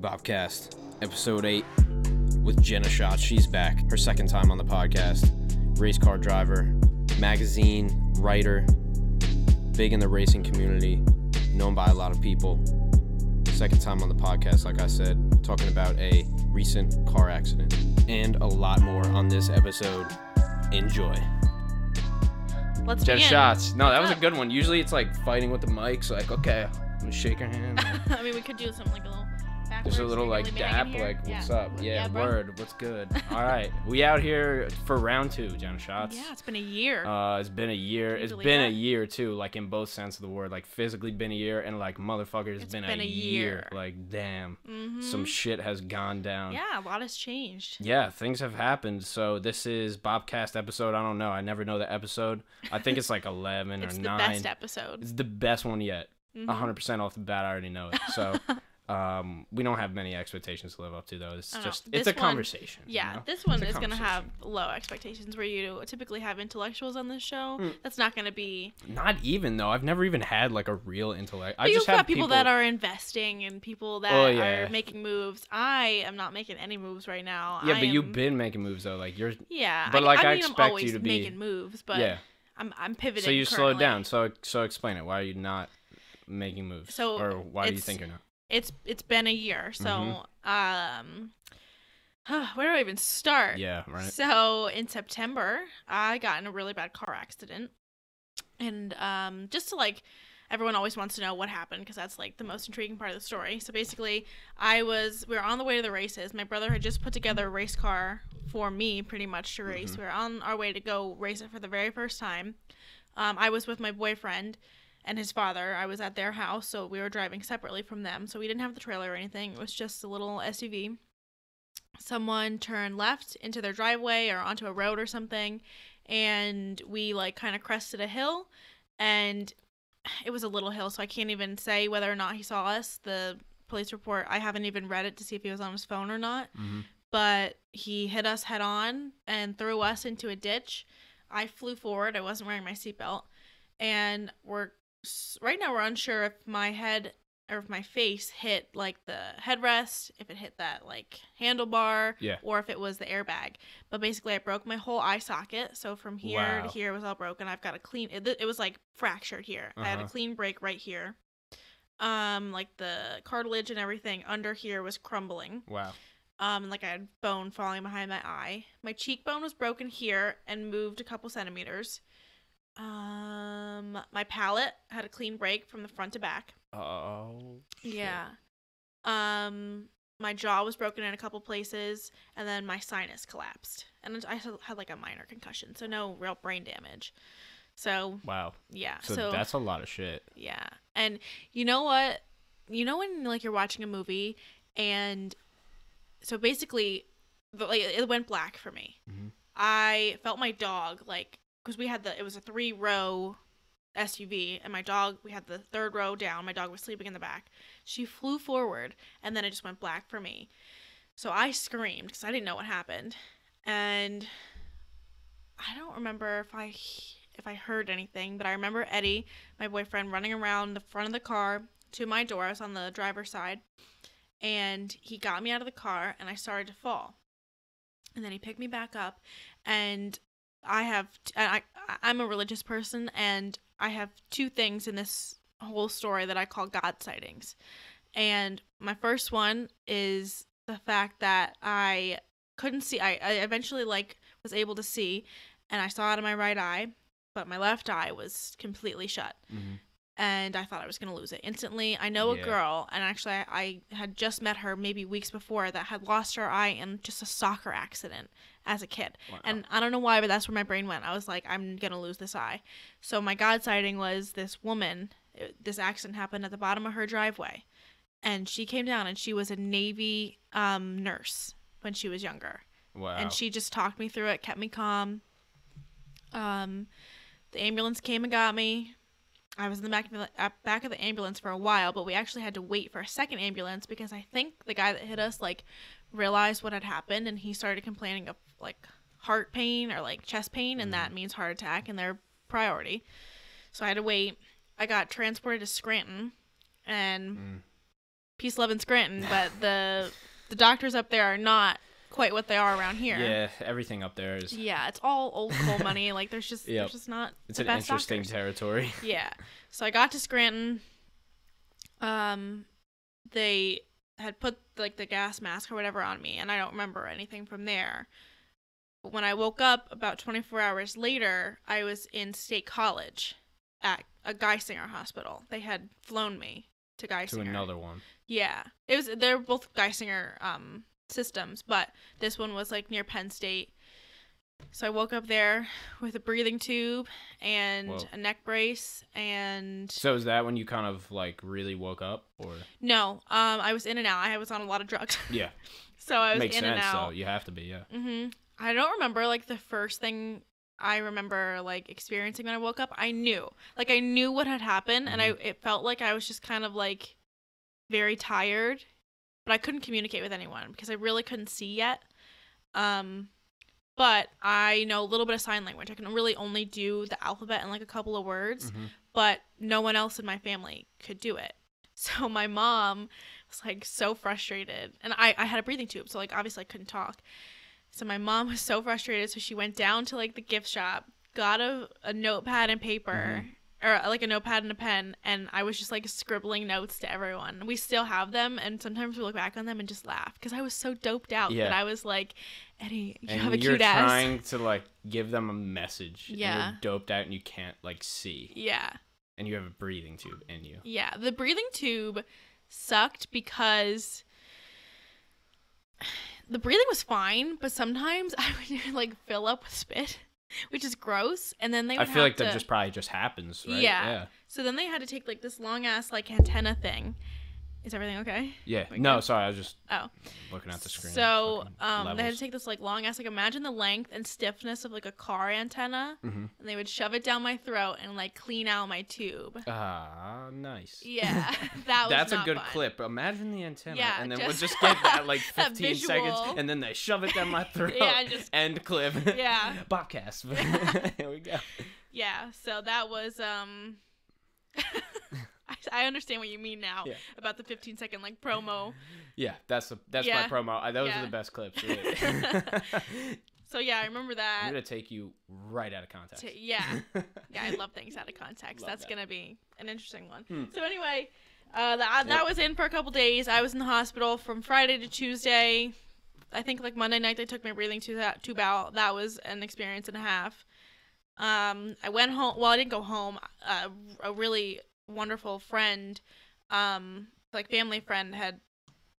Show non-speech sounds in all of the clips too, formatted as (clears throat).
Bobcast, episode 8 with Jenna Schott. She's back. Her second time on the podcast. Race car driver, magazine writer, big in the racing community, known by a lot of people. Second time on the podcast, like I said, talking about a recent car accident and a lot more on this episode. Enjoy. Let's Jen begin. shots. No, that was a good one. Usually it's like fighting with the mics, like, okay, I'm gonna shake her hand. (laughs) I mean, we could do something like a little. Backwards, Just a little like dap, like what's yeah. up? Yeah, bro. word, what's good? (laughs) All right, we out here for round two, Jenna Shots. Yeah, it's been a year. Uh, it's been a year. It's It's been a year too, like in both sense of the word. Like physically been a year, and like motherfucker, it's It's been, been a, a year. year. Like damn, hmm some shit has gone down. yeah, a lot has changed. Yeah, things have happened. So this is Bobcast episode. I don't know. I never know the episode. I think it's like (laughs) eleven It's or the best episode. It's the best one yet. A Mhm. hundred percent off the bat. I already know it. So. (laughs) Um, we don't have many expectations to live up to, though. It's just it's a one- conversation. you Yeah, know? this one is gonna have low expectations. Where you typically have intellectuals on this show, Mm. that's not gonna be. Not even though I've never even had like a real intellect. I But just you've have got people, that are investing and people that Oh, yeah. are making moves. I am not making any moves right now. Yeah, I but you've been making moves though. Like you're Yeah, but, I, like, I I, mean, expect I'm you always to be- making moves, but yeah. I'm I'm pivoting. So you slowed down. So so explain it. Why are you not making moves? So, or why do you think you're not? It's it's been a year. So Mhm. um (sighs) where do i even start? Yeah, right. so in september i got in a really bad car accident. And um just to like everyone always wants to know what happened because that's like the most intriguing part of the story. So basically i was we were on the way to the races. My brother had just put together a race car for me pretty much to race. Mhm. we were on our way to go race it for the very first time. Um, i was with my boyfriend and his father. I was at their house, so we were driving separately from them. So we didn't have the trailer or anything. It was just a little SUV. Someone turned left into their driveway or onto a road or something, and we like kind of crested a hill, and it was a little hill, so I can't even say whether or not he saw us. The police report, I haven't even read it to see if he was on his phone or not hmm but he hit us head on and threw us into a ditch. I flew forward. I wasn't wearing my seatbelt, and we're right now we're unsure if my head or if my face hit like the headrest, if it hit that like handlebar, Yeah. or if it was the airbag. But basically, I broke my whole eye socket. So from here Wow. to here it was all broken. I've got a clean. It, it was like fractured here. I had a Uh-huh. clean break right here. Um, like the cartilage and everything under here was crumbling Wow. um like I had bone falling behind my eye. My cheekbone was broken here and moved a couple centimeters. Um my palate had a clean break from the front to back. Oh. shit. Yeah. Um my jaw was broken in a couple places and then my sinus collapsed. And I had like a minor concussion, so no real brain damage. So, Wow. yeah. So, so that's a lot of shit. yeah. And you know what? You know when like you're watching a movie and so basically like it went black for me. Mhm. I felt my dog like cuz we had the it was a 3 row SUV and my dog we had the third row down. My dog was sleeping in the back. She flew forward and then it just went black for me. So I screamed cuz I didn't know what happened. And I don't remember if I if I heard anything, but I remember Eddie, my boyfriend, running around the front of the car to my door. I was on the driver's side, and he got me out of the car, and I started to fall. And then he picked me back up, and I have I, I'm a religious person, and I have two things in this whole story that I call God sightings. And my first one is the fact that I couldn't see. I, I eventually like was able to see, and I saw out of my right eye, but my left eye was completely shut hmm and I thought I was going to lose it instantly. I know Yeah. a girl, and actually, I, I had just met her maybe weeks before that had lost her eye in just a soccer accident as a kid. Wow. And I don't know why, but that's where my brain went. I was like, I'm going to lose this eye. So my God sighting was this woman. it- This accident happened at the bottom of her driveway. And she came down, and she was a Navy um, nurse when she was younger wow. and she just talked me through it, kept me calm. Um, the ambulance came and got me. I was in the back of the uh, back of the ambulance for a while, but we actually had to wait for a second ambulance because I think the guy that hit us like realized what had happened and he started complaining of like heart pain or like chest pain, and that means heart attack, and their priority. So I had to wait. I got transported to Scranton, and Mm. peace, love, and Scranton, (laughs) but the the doctors up there are not quite what they are around here. Yeah, everything up there is. Yeah, it's all old coal (laughs) money. Like there's just Yep. there's just not It's the an best interesting doctors. territory. (laughs) Yeah. So I got to Scranton. Um, they had put like the gas mask or whatever on me, and I don't remember anything from there. But when I woke up about 24 hours later, I was in State College at a Geisinger hospital. They had flown me to Geisinger. to another one. Yeah, it was. They're both Geisinger um systems, but this one was like near Penn State. So I woke up there with a breathing tube and Whoa. a neck brace, and So is that when you kind of like really woke up, or no, um, I was in and out. I was on a lot of drugs, (laughs) yeah, so I was makes in sense. and So out. you have to be, yeah. hmm I don't remember like the first thing I remember like experiencing when I woke up. I knew, like, I knew what had happened, and I it felt like I was just kind of like very tired, but I couldn't communicate with anyone because I really couldn't see yet. Um, but I know a little bit of sign language. I can really only do the alphabet and like a couple of words Mhm. but no one else in my family could do it. (laughs) So my mom was like so frustrated. And I, I had a breathing tube, so like obviously I couldn't talk. So my mom was so frustrated, so she went down to like the gift shop, got a, a notepad and paper. Or uh, like a notepad and a pen, and I was just like scribbling notes to everyone. We still have them, and sometimes we look back on them and just laugh because I was so doped out Yeah. that I was like, Eddie, you And have a cute ass. you're cute ass. trying to like give them a message. and Yeah. you're doped out and you can't like see, Yeah. and you have a breathing tube in you. Yeah, the breathing tube sucked because (sighs) the breathing was fine, but sometimes (laughs) I would like fill up with spit, which is gross. And then they I feel like that just probably just happens, right? Yeah. yeah, So then they had to take like this long ass like antenna thing. Is everything okay? yeah. Like no, sorry, I was just Oh. looking at the screen. So um, they had to take this like long ass like imagine the length and stiffness of like a car antenna, Mhm. and they would shove it down my throat and like clean out my tube. Ah, nice. Yeah, (laughs) that (laughs) was That's a good fun. clip. Imagine the antenna, Yeah, and then we'll just- just get that like (laughs) that 15 seconds, and then they shove it down my throat. Yeah, and just- end clip. Yeah. Bobcast. Here we go. Yeah, so that was um I, (laughs) I understand what you mean now Yeah. about the 15 second like promo. Yeah, that's the that's Yeah. my promo. Uh, Those Yeah. are the best clips. (laughs) Really. So yeah, I remember that. I'm gonna take you right out of context. T- yeah. (laughs) Yeah, I love things out of context. Love That's that. going to be an interesting one. Hmm. So anyway, uh that, that was in for a couple days. I was in the hospital from Friday to Tuesday. I think like Monday night they took my breathing tube out, tube out. That was an experience and a half. Um, I went home. Well, I didn't go home. Uh, a really wonderful friend, um, like family friend, had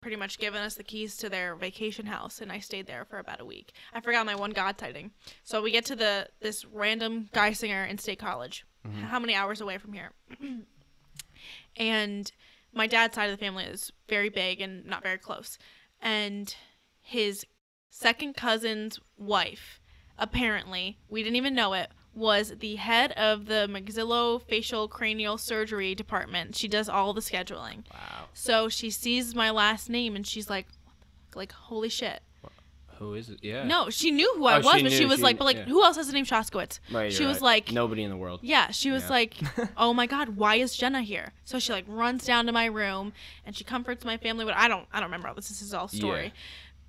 pretty much given us the keys to their vacation house, and I stayed there for about a week. I forgot my one God sighting. So we get to the this random Geisinger in State College. Mhm. How many hours away from here? (clears throat) and my dad's side of the family is very big and not very close. And his second cousin's wife, apparently, we didn't even know it, was the head of the maxillofacial cranial surgery department. She does all the scheduling. Wow. So she sees my last name and she's like, what the fuck? like holy shit. Who is it? Yeah. No, she knew who I Oh, was, she but she was she- like, but like, yeah. who else has the name Shoskowitz? Right, she was right. like, nobody in the world. Yeah, she was Yeah. like, (laughs) "Oh my god, why is Jenna here?" So she like runs down to my room and she comforts my family. But I don't, I don't remember all this. This is all story. Yeah.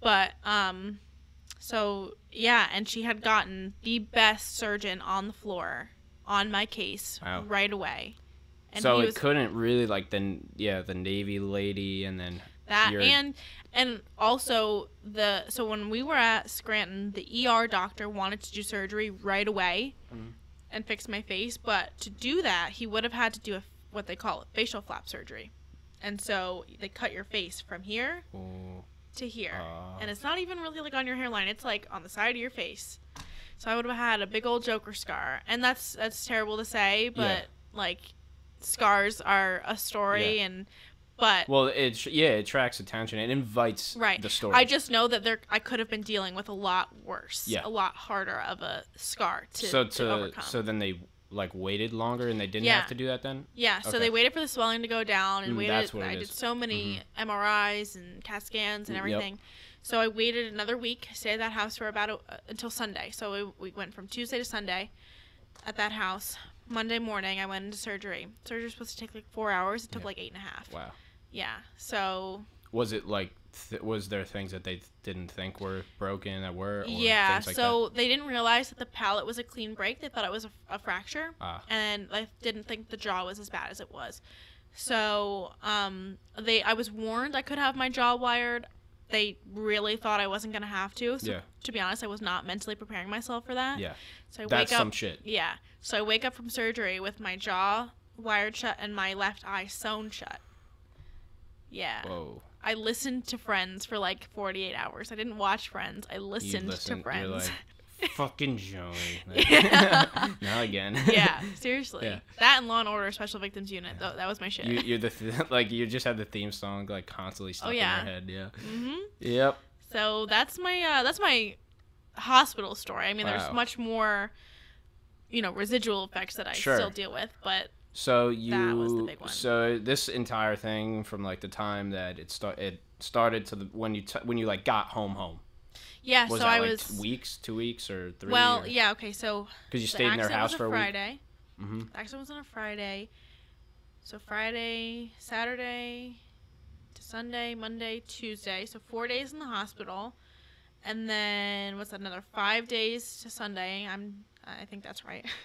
But um, so yeah, and she had gotten the best surgeon on the floor on my case Wow. right away. And so it was couldn't really like the yeah the Navy lady and then that your- and and also the so when we were at Scranton, the ER doctor wanted to do surgery right away Mhm. and fix my face, but to do that, he would have had to do a what they call facial flap surgery. And so they cut your face from here oh, to here. uh, and it's not even really like on your hairline, it's like on the side of your face. So I would have had a big old joker scar. And that's that's terrible to say, but Yeah. like scars are a story and but well it yeah it attracts attention it invites Right. the story I just know that there I could have been dealing with a lot worse, Yeah. a lot harder of a scar to, so to, to overcome. so then they like waited longer and they didn't Yeah. have to do that then yeah, so okay. they waited for the swelling to go down and Mm, waited. that's what I it did is. Mm-hmm. so many MRIs and CAT scans and everything. Yep. So I waited another week, stayed at that house for about a, until Sunday. So we, we went from Tuesday to Sunday at that house. Monday morning, I went into surgery. Surgery was supposed to take like four hours. It took Yeah. like eight and a half. wow Yeah. So Was it like th- was there things that they didn't think were broken that were? Or yeah. like so they didn't realize that the palate was a clean break. They thought it was a, a fracture. Ah, and I didn't think the jaw was as bad as it was. So um, they I was warned I could have my jaw wired. They really thought I wasn't gonna have to. So Yeah. to be honest, I was not mentally preparing myself for that. yeah. So I That's wake up. some shit. Yeah. So I wake up from surgery with my jaw wired shut and my left eye sewn shut. Yeah. Whoa. I listened to Friends for like 48 hours. I didn't watch Friends. I You listened to Friends. Like, (laughs) fucking Joey. (laughs) Yeah. (laughs) Not again. yeah, seriously. Yeah. That and Law and Order Special Victims Unit. That, that was my shit. You, you're the th- like you just had the theme song like constantly stuck Oh, yeah. in your head. Yeah. hmm Yep. So that's my uh, that's my hospital story. I mean, Wow. there's much more, you know, residual effects that I Sure. still deal with, but So you That was the big one. so this entire thing from like the time that it start it started to the when you t- when you like got home home yeah. was so I like was weeks two weeks or three well, yeah. Okay, so because you stayed in their house for a week Friday. mm-hmm. The accident was on a Friday. So Friday, Saturday to Sunday, Monday, Tuesday. So four days in the hospital. And then what's that, another five days to Sunday. I'm I think that's right. (laughs)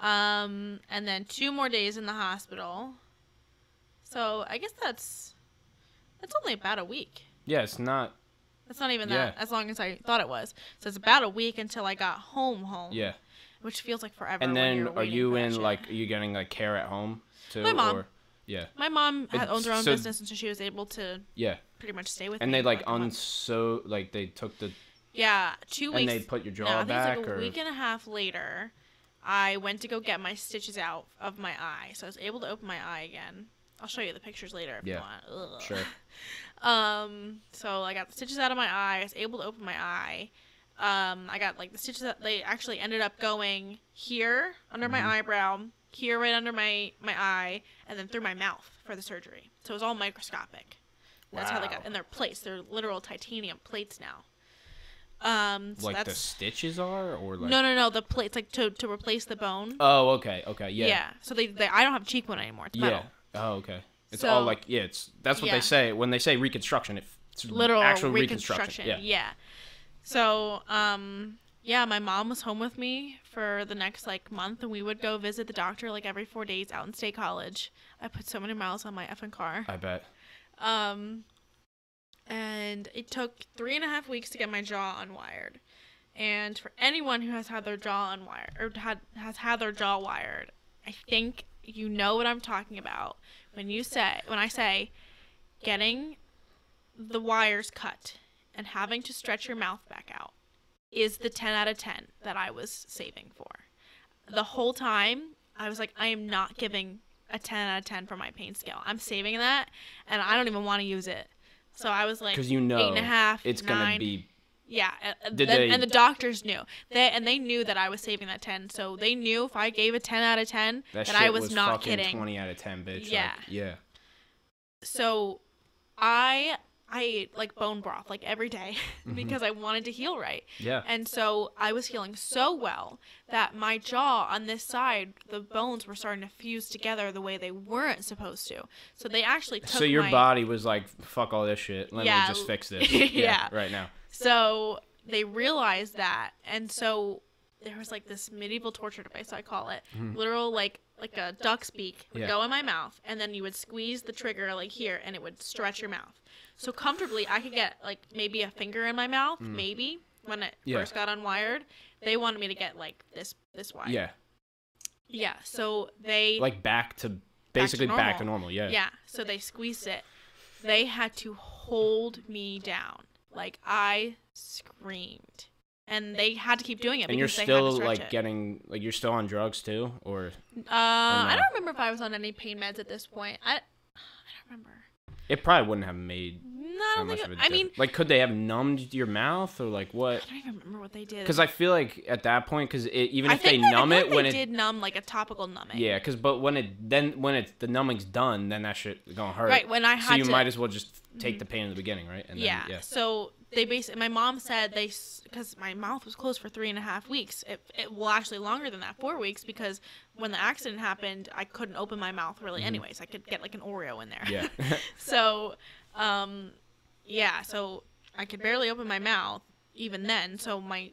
um and then two more days in the hospital. So I guess that's that's only about a week. yeah it's not That's not even Yeah. that as long as I thought it was. So it's about a week until I got home home. yeah Which feels like forever. and then you're you in like are you getting like care at home too My mom. or yeah My mom had, owns her own so- business, and so she was able to yeah pretty much stay with me. and they like unso like they took the yeah two weeks. and they put your no, jaw think back it's like a or week and a half later. I went to go get my stitches out of my eye, so I was able to open my eye again. I'll show you the pictures later if Yeah. you want. Ugh. sure (laughs) Um, so I got the stitches out of my eye. I was able to open my eye. Um, I got like the stitches that they actually ended up going here under Mhm. my eyebrow, here right under my my eye, and then through my mouth for the surgery. So it was all microscopic. That's how they got, and they're plates. They're literal titanium plates now. Um, so like the stitches are or like no, no, no. The plates like to to replace the bone. oh okay okay yeah yeah. So they, they I don't have cheekbone anymore. It's metal. Yeah. Oh, okay. It's So- all like yeah. It's that's what Yeah. they say when they say reconstruction. It, it's literal actual reconstruction. reconstruction. Yeah. So, um, yeah, my mom was home with me for the next like month, and we would go visit the doctor like every four days out in State College. I put so many miles on my effing car. I bet. Um, and it took three and a half weeks to get my jaw unwired. And for anyone who has had their jaw unwired or had has had their jaw wired, I think you know what I'm talking about when you say when I say getting the wires cut and having to stretch your mouth back out is the 10 out of 10 that I was saving for. The whole time I was like I am not giving a 10 out of 10 for my pain scale. I'm saving that and I don't even want to use it. So I was like Because you know eight and a half, it's gonna be Yeah, uh, Did and, they- and the doctors knew. They and they knew that I was saving that ten. So they knew if I gave a ten out of ten that, that, shit I was, not fucking kidding. Twenty out of ten, bitch. like, Yeah. yeah. So I I ate like bone broth like every day (laughs) Mm-hmm. because I wanted to heal right. Yeah. And so I was healing so well that my jaw on this side, the bones were starting to fuse together the way they weren't supposed to. So they actually took So your my, body was like, "Fuck all this shit. Let Yeah, me just fix this." (laughs) yeah. Right now. So they realized that, and so there was like this medieval torture device, I call it, literal like like a duck's beak would Yeah. go in my mouth, and then you would squeeze the trigger like here, and it would stretch your mouth. So comfortably, I could get like maybe a finger in my mouth, mm. maybe when it Yeah. first got unwired. They wanted me to get like this this wide. Yeah. Yeah. So they Like back to basically back to normal. normal. Yeah. yeah. So they squeezed it. They had to hold me down. Like I screamed. And they had to keep doing it And you're because they had to still like it. getting like you're still on drugs too, or uh, I no? don't remember if I was on any pain meds at this point. I (sighs) I don't remember. It probably wouldn't have made No, I don't much think. of a It, I mean, like, could they have numbed your mouth or like what? I don't even remember what they did. Because I feel like at that point, because even I if they think that- I numb feel it like when they it, did numb like a topical numbing. yeah, because but when it then when it's the numbing's done, then that shit gonna hurt. Right, when I had so you to- might as well just take the pain in the beginning, right? And yeah. Then, yeah. So they basically, my mom said they, because my mouth was closed for three and a half weeks. It, it well, actually longer than that, four weeks, because when the accident happened, I couldn't open my mouth really, anyways. I could get like an Oreo in there. Mm-hmm. Yeah. (laughs) (laughs) so, um, yeah. So I could barely open my mouth even then. So my,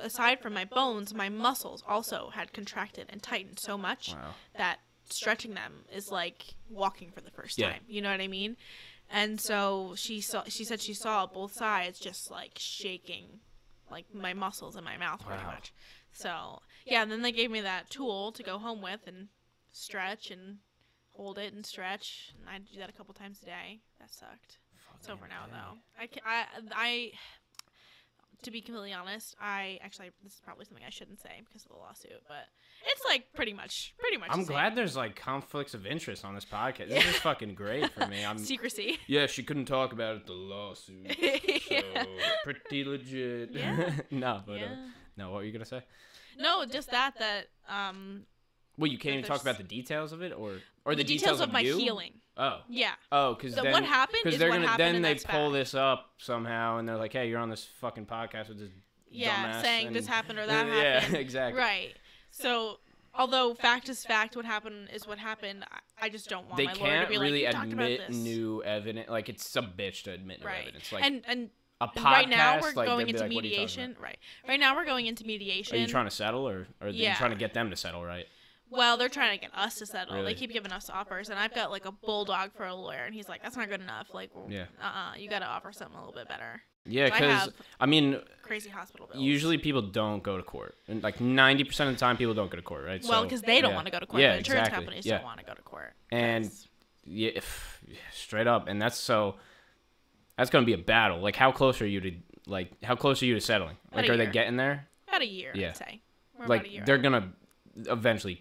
aside from my bones, my muscles also had contracted and tightened so much wow. that stretching them is like walking for the first Yeah. time. You know what I mean? And so she saw. She said she saw both sides just like shaking, like my muscles in my mouth pretty Wow. much. So yeah, and then they gave me that tool to go home with and stretch and hold it and stretch. And I do that a couple times a day. That sucked. It's over now though. I, I I to be completely honest, I actually this is probably something I shouldn't say because of the lawsuit, but it's like pretty much pretty much. I'm the same. glad there's like conflicts of interest on this podcast. This is fucking great for me. (laughs) I'm secrecy. yeah, she couldn't talk about it. The lawsuit. (laughs) So Yeah. pretty legit. Yeah. (laughs) no, but uh, Yeah. no. What were you gonna say? No, just that that um Well, you can't even talk about the details of it, or or the, the, details, of, my you? healing. Oh, Yeah. oh, because The- then what happened Because they're gonna then they pull fact. this up somehow, and they're like, "Hey, you're on this fucking podcast with this." Yeah, dumbass," saying and- this happened or (laughs) that yeah, happened. Yeah, exactly. Right. So although fact is fact, what happened is what happened. I, I just don't want They my lawyer to can't be really like, "You talked about admit this." new evidence. Like it's a bitch to admit new Right. evidence. Like and and a podcast. right now we're like, going into like, "What are you talking mediation. Right. Right now we're going into mediation. about?" Are you trying to settle, or, or are you trying to get them to settle? Right. Well, they're trying to get us to settle. Really? They keep giving us offers, and I've got like a bulldog for a lawyer, and he's like, "That's not good enough. Like, Yeah. uh, uh you got to offer something a little bit better." Yeah, because have I mean, Crazy hospital bills. usually people don't go to court, and like ninety percent of the time, people don't go to court, right? well, So, because they don't yeah. want to go to court. Yeah, the insurance exactly. companies yeah. don't want to go to court. And yeah, if, straight up, and that's so. That's gonna be a battle. Like, how close are you to like? How close are you to settling? Like, are they getting there? about a year, Yeah. I'd say. We're year Like, they're out. gonna eventually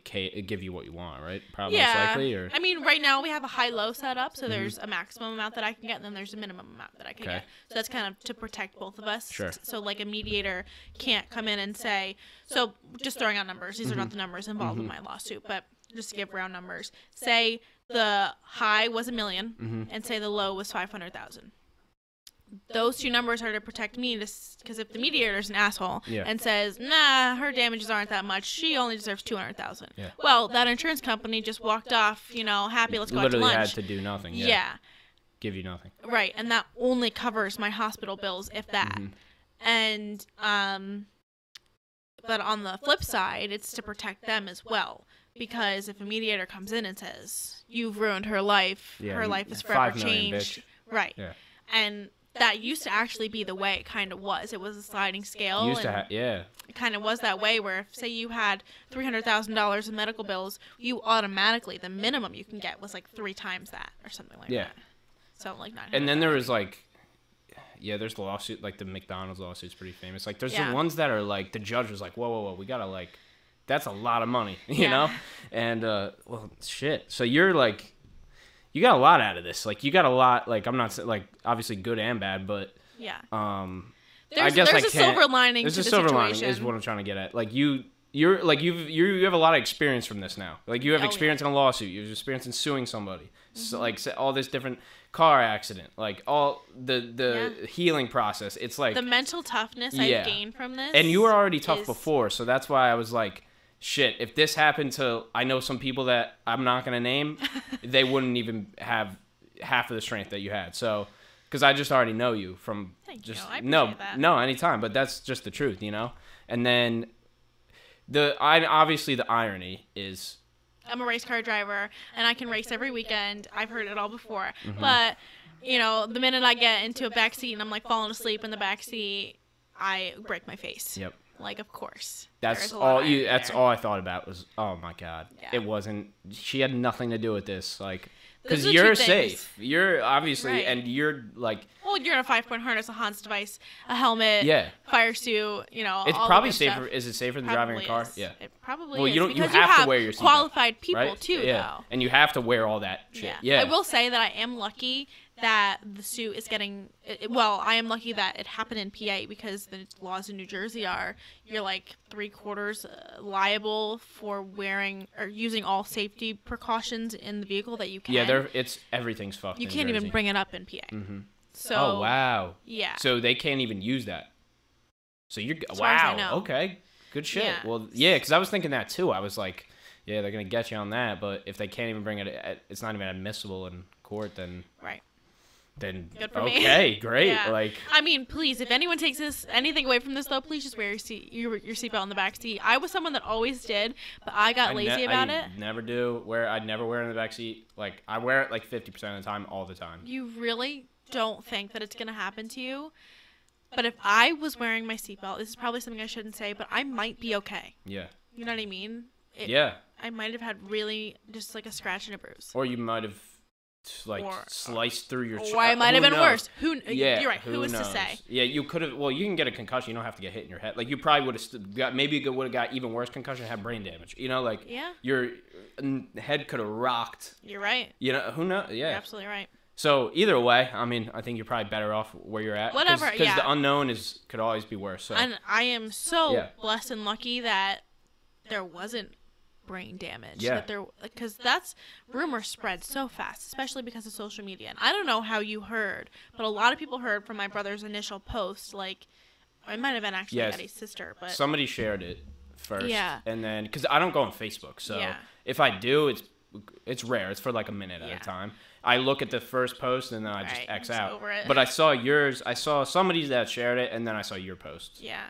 give you what you want, right? Probably yeah. most likely, or I mean, right now we have a high-low set up, so there's a maximum amount that I can get, and then there's a minimum amount that I can Okay. get. So that's kind of to protect both of us. Sure. So like a mediator can't come in and say, so just throwing out numbers. These are Mm-hmm. not the numbers involved in my lawsuit, but just to give round numbers. Say the high was a 1000000 Mm-hmm. and say the low was five hundred thousand. Those two numbers are to protect me, because if the mediator's an asshole Yeah. and says, "Nah, her damages aren't that much. She only deserves two hundred thousand. Yeah. Well, that insurance company just walked off, you know, happy. Let's go out to literally had to do nothing. Yeah. yeah. Give you nothing. right, and that only covers my hospital bills, if that. Mhm. And um, but on the flip side, it's to protect them as well. Because if a mediator comes in and says, "You've ruined her life. Yeah, her life is forever changed," right? Yeah. And that used to actually be the way it kind of was. It was a sliding scale. Used to have, yeah. it kind of was that way where if say you had $300,000 in medical bills, you automatically the minimum you can get was like 3 times that or something like Yeah. that. So like 900. And then there was like, yeah, there's the lawsuit, like the McDonald's lawsuit's pretty famous. Like, there's Yeah. the ones that are like the judge was like, whoa, whoa, whoa, we gotta like, that's a lot of money, (laughs) you Yeah. know? And uh, well, shit. So you're like, you got a lot out of this. Like, you got a lot. Like, I'm not like obviously good and bad, but yeah. um, There's, guess there's I a silver lining there's a the silver situation. lining is what I'm trying to get at. Like you. You're like you've you you have a lot of experience from this now. Like you have Oh, yeah. experience in a lawsuit. You have experience in suing somebody. So Mm-hmm. like all this different car accident. Like all the the Yeah. healing process. It's like the mental toughness Yeah. I've gained from this. and you were already tough is- before, so that's why I was like, shit. If this happened to I know some people that I'm not gonna name, (laughs) they wouldn't even have half of the strength that you had. So. Because I just already know you from Thank you. just I no that. no anytime, but that's just the truth, you know. And then the I obviously the irony is I'm a race car driver and I can race every weekend. I've heard it all before. Mm-hmm. But, you know, the minute I get into a back seat and I'm like falling asleep in the back seat, I break my face. Yep. Like, of course. That's there's a lot all you. That's there. all I thought about was, oh my god, Yeah. it wasn't. She had nothing to do with this, like, because Those are the you're safe. You're obviously, Right. and you're like, Well, you're in a five point harness, a Hans device, a helmet, yeah. fire suit, you know. It's probably safer. stuff. Is it safer than driving a car? is. Yeah. It probably Well, is. you don't- you have to have wear your seatbelt, qualified people right? too, yeah. though. And you have to wear all that shit. Yeah. Yeah. I will say that I am lucky that the suit is getting. Well, I am lucky that it happened in PA because the laws in New Jersey are you're like three quarters uh, liable for wearing or using all safety precautions in the vehicle that you can. Yeah, they're it's everything's fucked. You can't even bring it up in PA. Mhm. So. oh wow. Yeah. So they can't even use that. So you're As far as I wow. Okay. Good shit. Yeah. Well, yeah, because I was thinking that too. I was like, yeah, they're gonna get you on that, but if they can't even bring it, it's not even admissible in court, then Right. Then Good for me. okay, (laughs) great. Yeah. Like I mean, please, if anyone takes this anything away from this though, please just wear your seat your, your seatbelt in the back seat. I was someone that always did, but I got I lazy ne- about I it. Never do. Wear. I'd never wear it in the back seat. Like I wear it like fifty percent of the time, all the time. You really don't think that it's gonna happen to you. But if I was wearing my seatbelt, this is probably something I shouldn't say, but I might be okay. Yeah. You know what I mean? It, yeah. I might have had really just like a scratch and a bruise. Or you might have like Or- sliced through your. ch- Or I uh, might have been knows? worse. Who? Yeah, you're right. Who is knows? to say? Yeah, you could have. Well, you can get a concussion. You don't have to get hit in your head. Like you probably would have st- got. Maybe you would have got even worse concussion, had brain damage. You know, like Yeah, your uh, head could have rocked. you're right. You know, who knows? You're Yeah. absolutely right. So either way, I mean, I think you're probably better off where you're at. Whatever, Because yeah. the unknown is could always be worse. So And I am so Yeah. blessed and lucky that there wasn't brain damage. Yeah. That there, because that's rumor spread so fast, especially because of social media. And I don't know how you heard, but a lot of people heard from my brother's initial post. Like, it might have been actually Yes. Eddie's sister, but somebody shared it first. Yeah. And then because I don't go on Facebook, so Yeah. if I do, it's it's rare. It's for like a minute at Yeah. a time. I look at the first post and then I just Right, X just out. over it. But I saw yours. I saw somebody that shared it, and then I saw your post. yeah.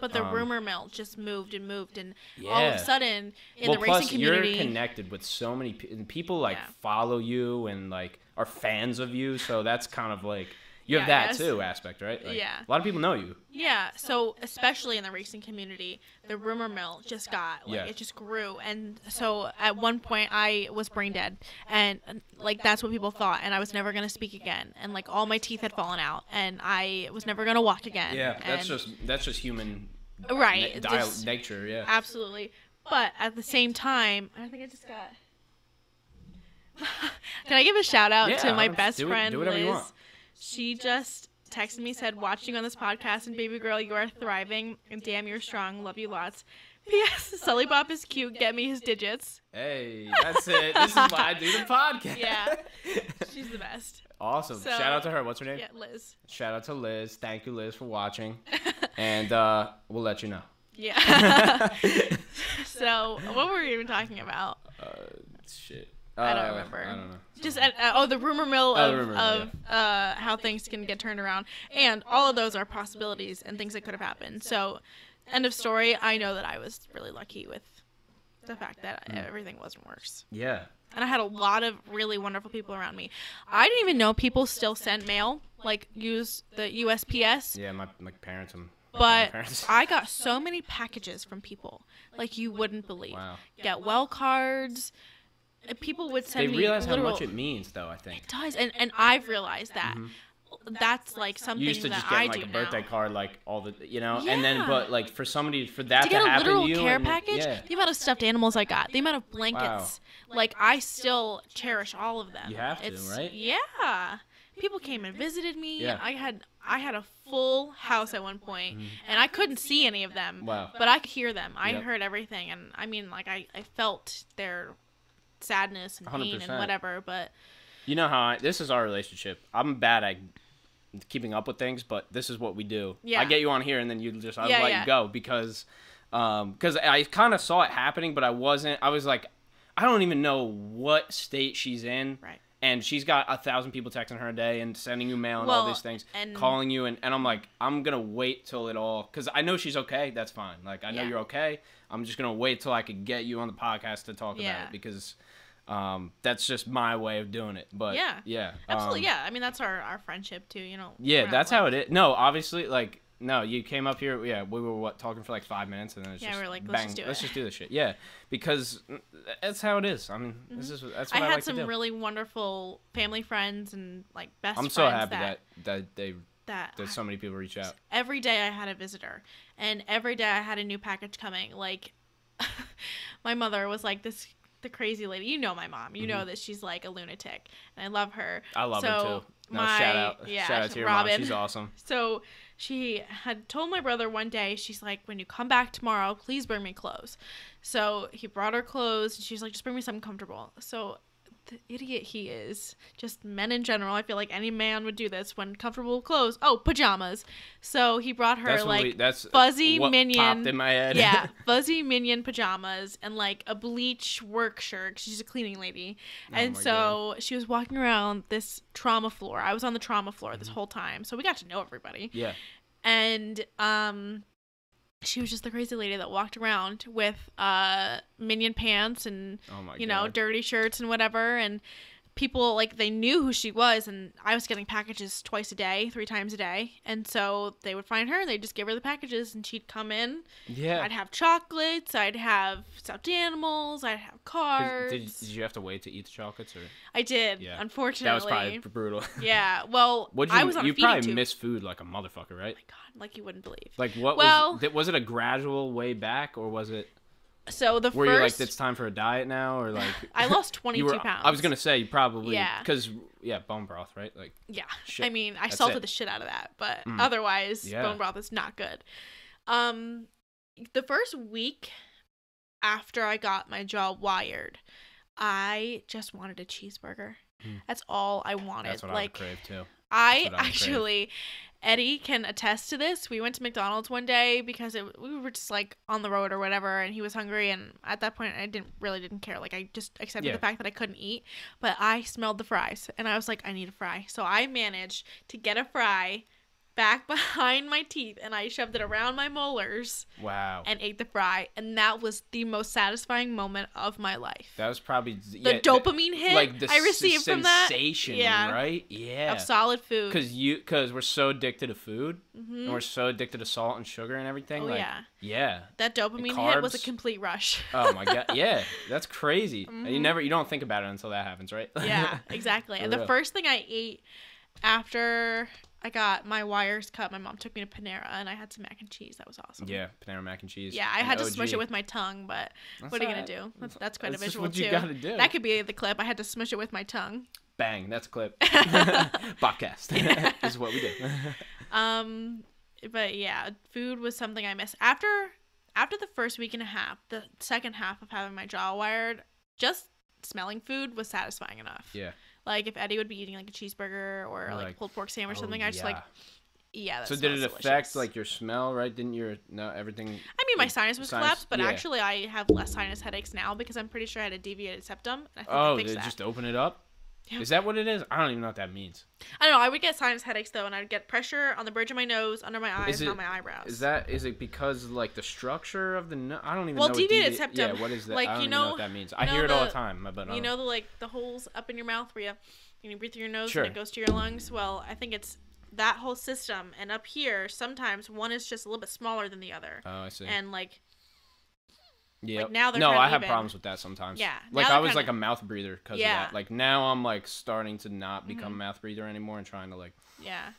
But the Um, rumor mill just moved and moved, and all of a sudden, in well, the racing plus community, you're connected with so many people like Yeah. follow you and like are fans of you, so that's kind of like you have Yeah, I that too aspect, right? Like, Yeah. A lot of people know you. Yeah, so especially in the racing community, the rumor mill just got like Yeah. it just grew, and so at one point I was brain dead, and like that's what people thought, and I was never gonna speak again, and like all my teeth had fallen out, and I was never gonna walk again. Yeah, that's just that's just human right. na- dial- just- nature. Yeah. absolutely, but at the same time, I think I just got. (laughs) Can I give a shout out Yeah, to my best Do it- friend do whatever Liz? you want. She just texted me said watching on this podcast and baby girl you are thriving and damn you're strong love you lots. (laughs) P.S. Sully Bop is cute. Get me his digits. Hey, that's it. This is why I do the podcast. Yeah. (laughs) She's the best. awesome. So- Shout out to her. What's her name? Yeah, Liz. Shout out to Liz. Thank you, Liz, for watching. (laughs) and uh, we'll let you know. yeah. so what were we even talking about? Uh, shit. I don't Uh, remember. I don't know. Just uh, uh, oh the rumor mill Oh, of, the rumor mill, of uh, how things can get turned around, and all of those are possibilities and things that could have happened. So, end of story. I know that I was really lucky with the fact that Hmm. everything wasn't worse. Yeah. and I had a lot of really wonderful people around me. I didn't even know people still sent mail, like use the USPS. Yeah, my, my parents and my But. I got so many packages from people, like you wouldn't believe. Wow. Get well cards. People would They send me They realize how much it means, though, I think. It does, and and I've realized that. That's like something You used to that just I get like a birthday now. card, like all the, you know, and then, but like for somebody, for that to to, get a happen literal to you. care and- package, Yeah. the amount of stuffed animals I got, the amount of blankets, like I still cherish all of them. You have to, It's- right? Yeah. People came and visited me. Yeah. I had I had a full house at one point, and I couldn't see any of them. Mm-hmm. Wow. But I could hear them. I Yep. heard everything, and I mean, like I, I felt their sadness and pain and 100%. whatever. But You know how I, this is our relationship. I'm bad at keeping up with things, but this is what we do. Yeah. I get you on here, and then you just I Yeah, let yeah. you go because, um, because I kind of saw it happening, but I wasn't. I was like, I don't even know what state she's in. Right. And she's got a thousand people texting her a day and sending you mail and all these things, and- calling you, and, and I'm like, I'm gonna wait till it all, cause I know she's okay. That's fine. Like I know Yeah. you're okay. I'm just gonna wait till I could get you on the podcast to talk about it because, um, that's just my way of doing it. But Yeah. yeah, absolutely, um, yeah. I mean, that's our our friendship too. You know. yeah, that's like- how it is. No, obviously, like No, you came up here. Yeah, we were what talking for like five minutes, and then it's Yeah, just we were like, let's bang, just do it. let's just do this shit. Yeah, because that's how it is. I mean, this is that's what I I, had like some to do. really wonderful family friends and like best I'm friends so happy that, that that they that that so many people reach out. every day I had a visitor, and every day I had a new package coming. Like, (laughs) my mother was like this the crazy lady. You know my mom. You know that she's like a lunatic, and I love her. Mm-hmm. I love her So, too. No, my- shout out, yeah, shout out to your Robin. mom. She's awesome. (laughs) So she had told my brother one day, she's like, when you come back tomorrow, please bring me clothes. So he brought her clothes, and she's like, just bring me something comfortable. So the idiot he is, just men in general, I feel like any man would do this when comfortable clothes. Oh, pajamas. So he brought her That's like we, that's fuzzy minion- in my head. yeah, (laughs) fuzzy minion pajamas and like a bleach work shirt. She's a cleaning lady. and Oh my so she was walking around this trauma floor. I was on the trauma floor Mm-hmm. this whole time. So we got to know everybody. yeah. And um she was just the crazy lady that walked around with uh minion pants and Oh you god. know, dirty shirts and whatever and people like they knew who she was and I was getting packages twice a day, three times a day. And so they would find her, and they'd just give her the packages and she'd come in yeah. I'd have chocolates. I'd have stuffed animals. I'd have cards. Did, did you have to wait to eat the chocolates or I did. Yeah. Unfortunately. that was probably brutal? (laughs) yeah. Well, What you I was on you probably tube. miss food like a motherfucker, right? Oh like you wouldn't believe. Like what Well- was was it a gradual way back or was it So the were you like it's time for a diet now or like (laughs) I lost (laughs) 22 pounds. I was gonna say you probably Yeah. because yeah bone broth right like Yeah. Shit. I mean, I salted it. the shit out of that, but Mm. otherwise, Yeah. bone broth is not good. Um, the first week after I got my jaw wired, I just wanted a cheeseburger. Mm. That's all I wanted. that's what like I would crave too. I That's I would crave. Eddie can attest to this. We went to McDonald's one day because it, we were just like on the road or whatever, and he was hungry. And at that point, I didn't really didn't care. Like I just accepted Yeah. the fact that I couldn't eat. But I smelled the fries, and I was like, I need a fry. So I managed to get a fry back (laughs) behind my teeth, and I shoved it around my molars Wow. and ate the fry. And that was the most satisfying moment of my life. that was probably the dopamine hit like the I received from that sensation, Yeah. right? Yeah. of solid food. Because you, because we're so addicted to food, Mhm. and we're so addicted to salt and sugar and everything. Oh like, yeah. yeah. That dopamine hit was a complete rush. (laughs) Oh my god, yeah, that's crazy. You Mhm. never, you don't think about it until that happens, right? yeah, (laughs) exactly. For and the first thing I ate after I got my wires cut, my mom took me to Panera and I had some mac and cheese. That was awesome. yeah, Panera mac and cheese. Yeah, I had to OG. smush it with my tongue, but That's what are you gonna do? That's, that's quite That's a visual what you too. gotta do. That could be the clip. I had to smush it with my tongue. Bang, that's a clip. (laughs) (laughs) Podcast. this (laughs) is what we do. Um, but yeah, food was something I missed after after the first week and a half. The second half of having my jaw wired, just smelling food was satisfying enough. yeah. Like if Eddie would be eating like a cheeseburger or like, Like, pulled pork sandwich or Oh, something, I just like yeah. yeah. That So did it smells affect like your smell? Right? Didn't your no everything? I mean, my sinus was sinus- collapsed, but yeah. actually, I have less sinus headaches now because I'm pretty sure I had a deviated septum. I think Oh, I they that. just open it up. Yeah. Is that what it is? I don't even know what that means. I don't know. I would get sinus headaches though, and I'd get pressure on the bridge of my nose, under my eyes, Is and on my eyebrows. Is that is it because like the structure of the? No- I don't even Well, know. what deviated devi- septum, Yeah, what is that? like, I don't you know, know- what that means. I hear it all the- time, but you know the like the holes up in your mouth where you, you breathe through your nose Sure. and it goes to your lungs. Well, I think it's that whole system, and up here sometimes one is just a little bit smaller than the other, Oh, I see. and like Yeah. now they're no, I have even. problems with that sometimes. Yeah, Like I was kinda- like a mouth breather because Yeah. of that. Like now I'm like starting to not become Mhm. a mouth breather anymore and trying to like. yeah.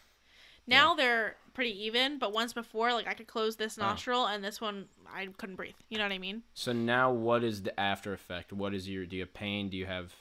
Now they're pretty even, but once before, like I could close this Oh. nostril and this one I couldn't breathe. You know what I mean? So now, what is the after effect? What is your? Do you have pain? Do you have?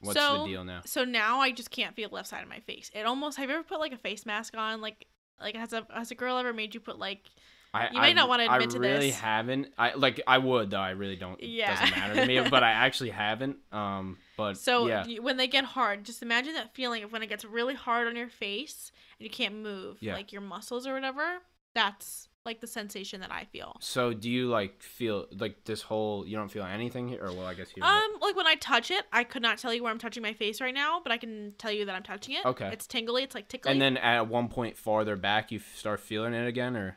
What's So- the deal now? So now I just can't feel the left side of my face. It almost. Have you ever put like a face mask on? Like, like has a has a girl ever made you put like? I, You may I, not wanna admit I to really this. I really haven't. I like. I would though. I really don't. Yeah. It doesn't matter to me. but I actually haven't. Um. But So yeah. when they get hard, just imagine that feeling of when it gets really hard on your face and you can't move, Yeah. like your muscles or whatever. That's like the sensation that I feel. So do you like feel like this whole? You don't feel anything here, or well, I guess here. but- Um, like when I touch it, I could not tell you where I'm touching my face right now, but I can tell you that I'm touching it. Okay. It's tingly. It's like tickly. and then at one point farther back, you start feeling it again, or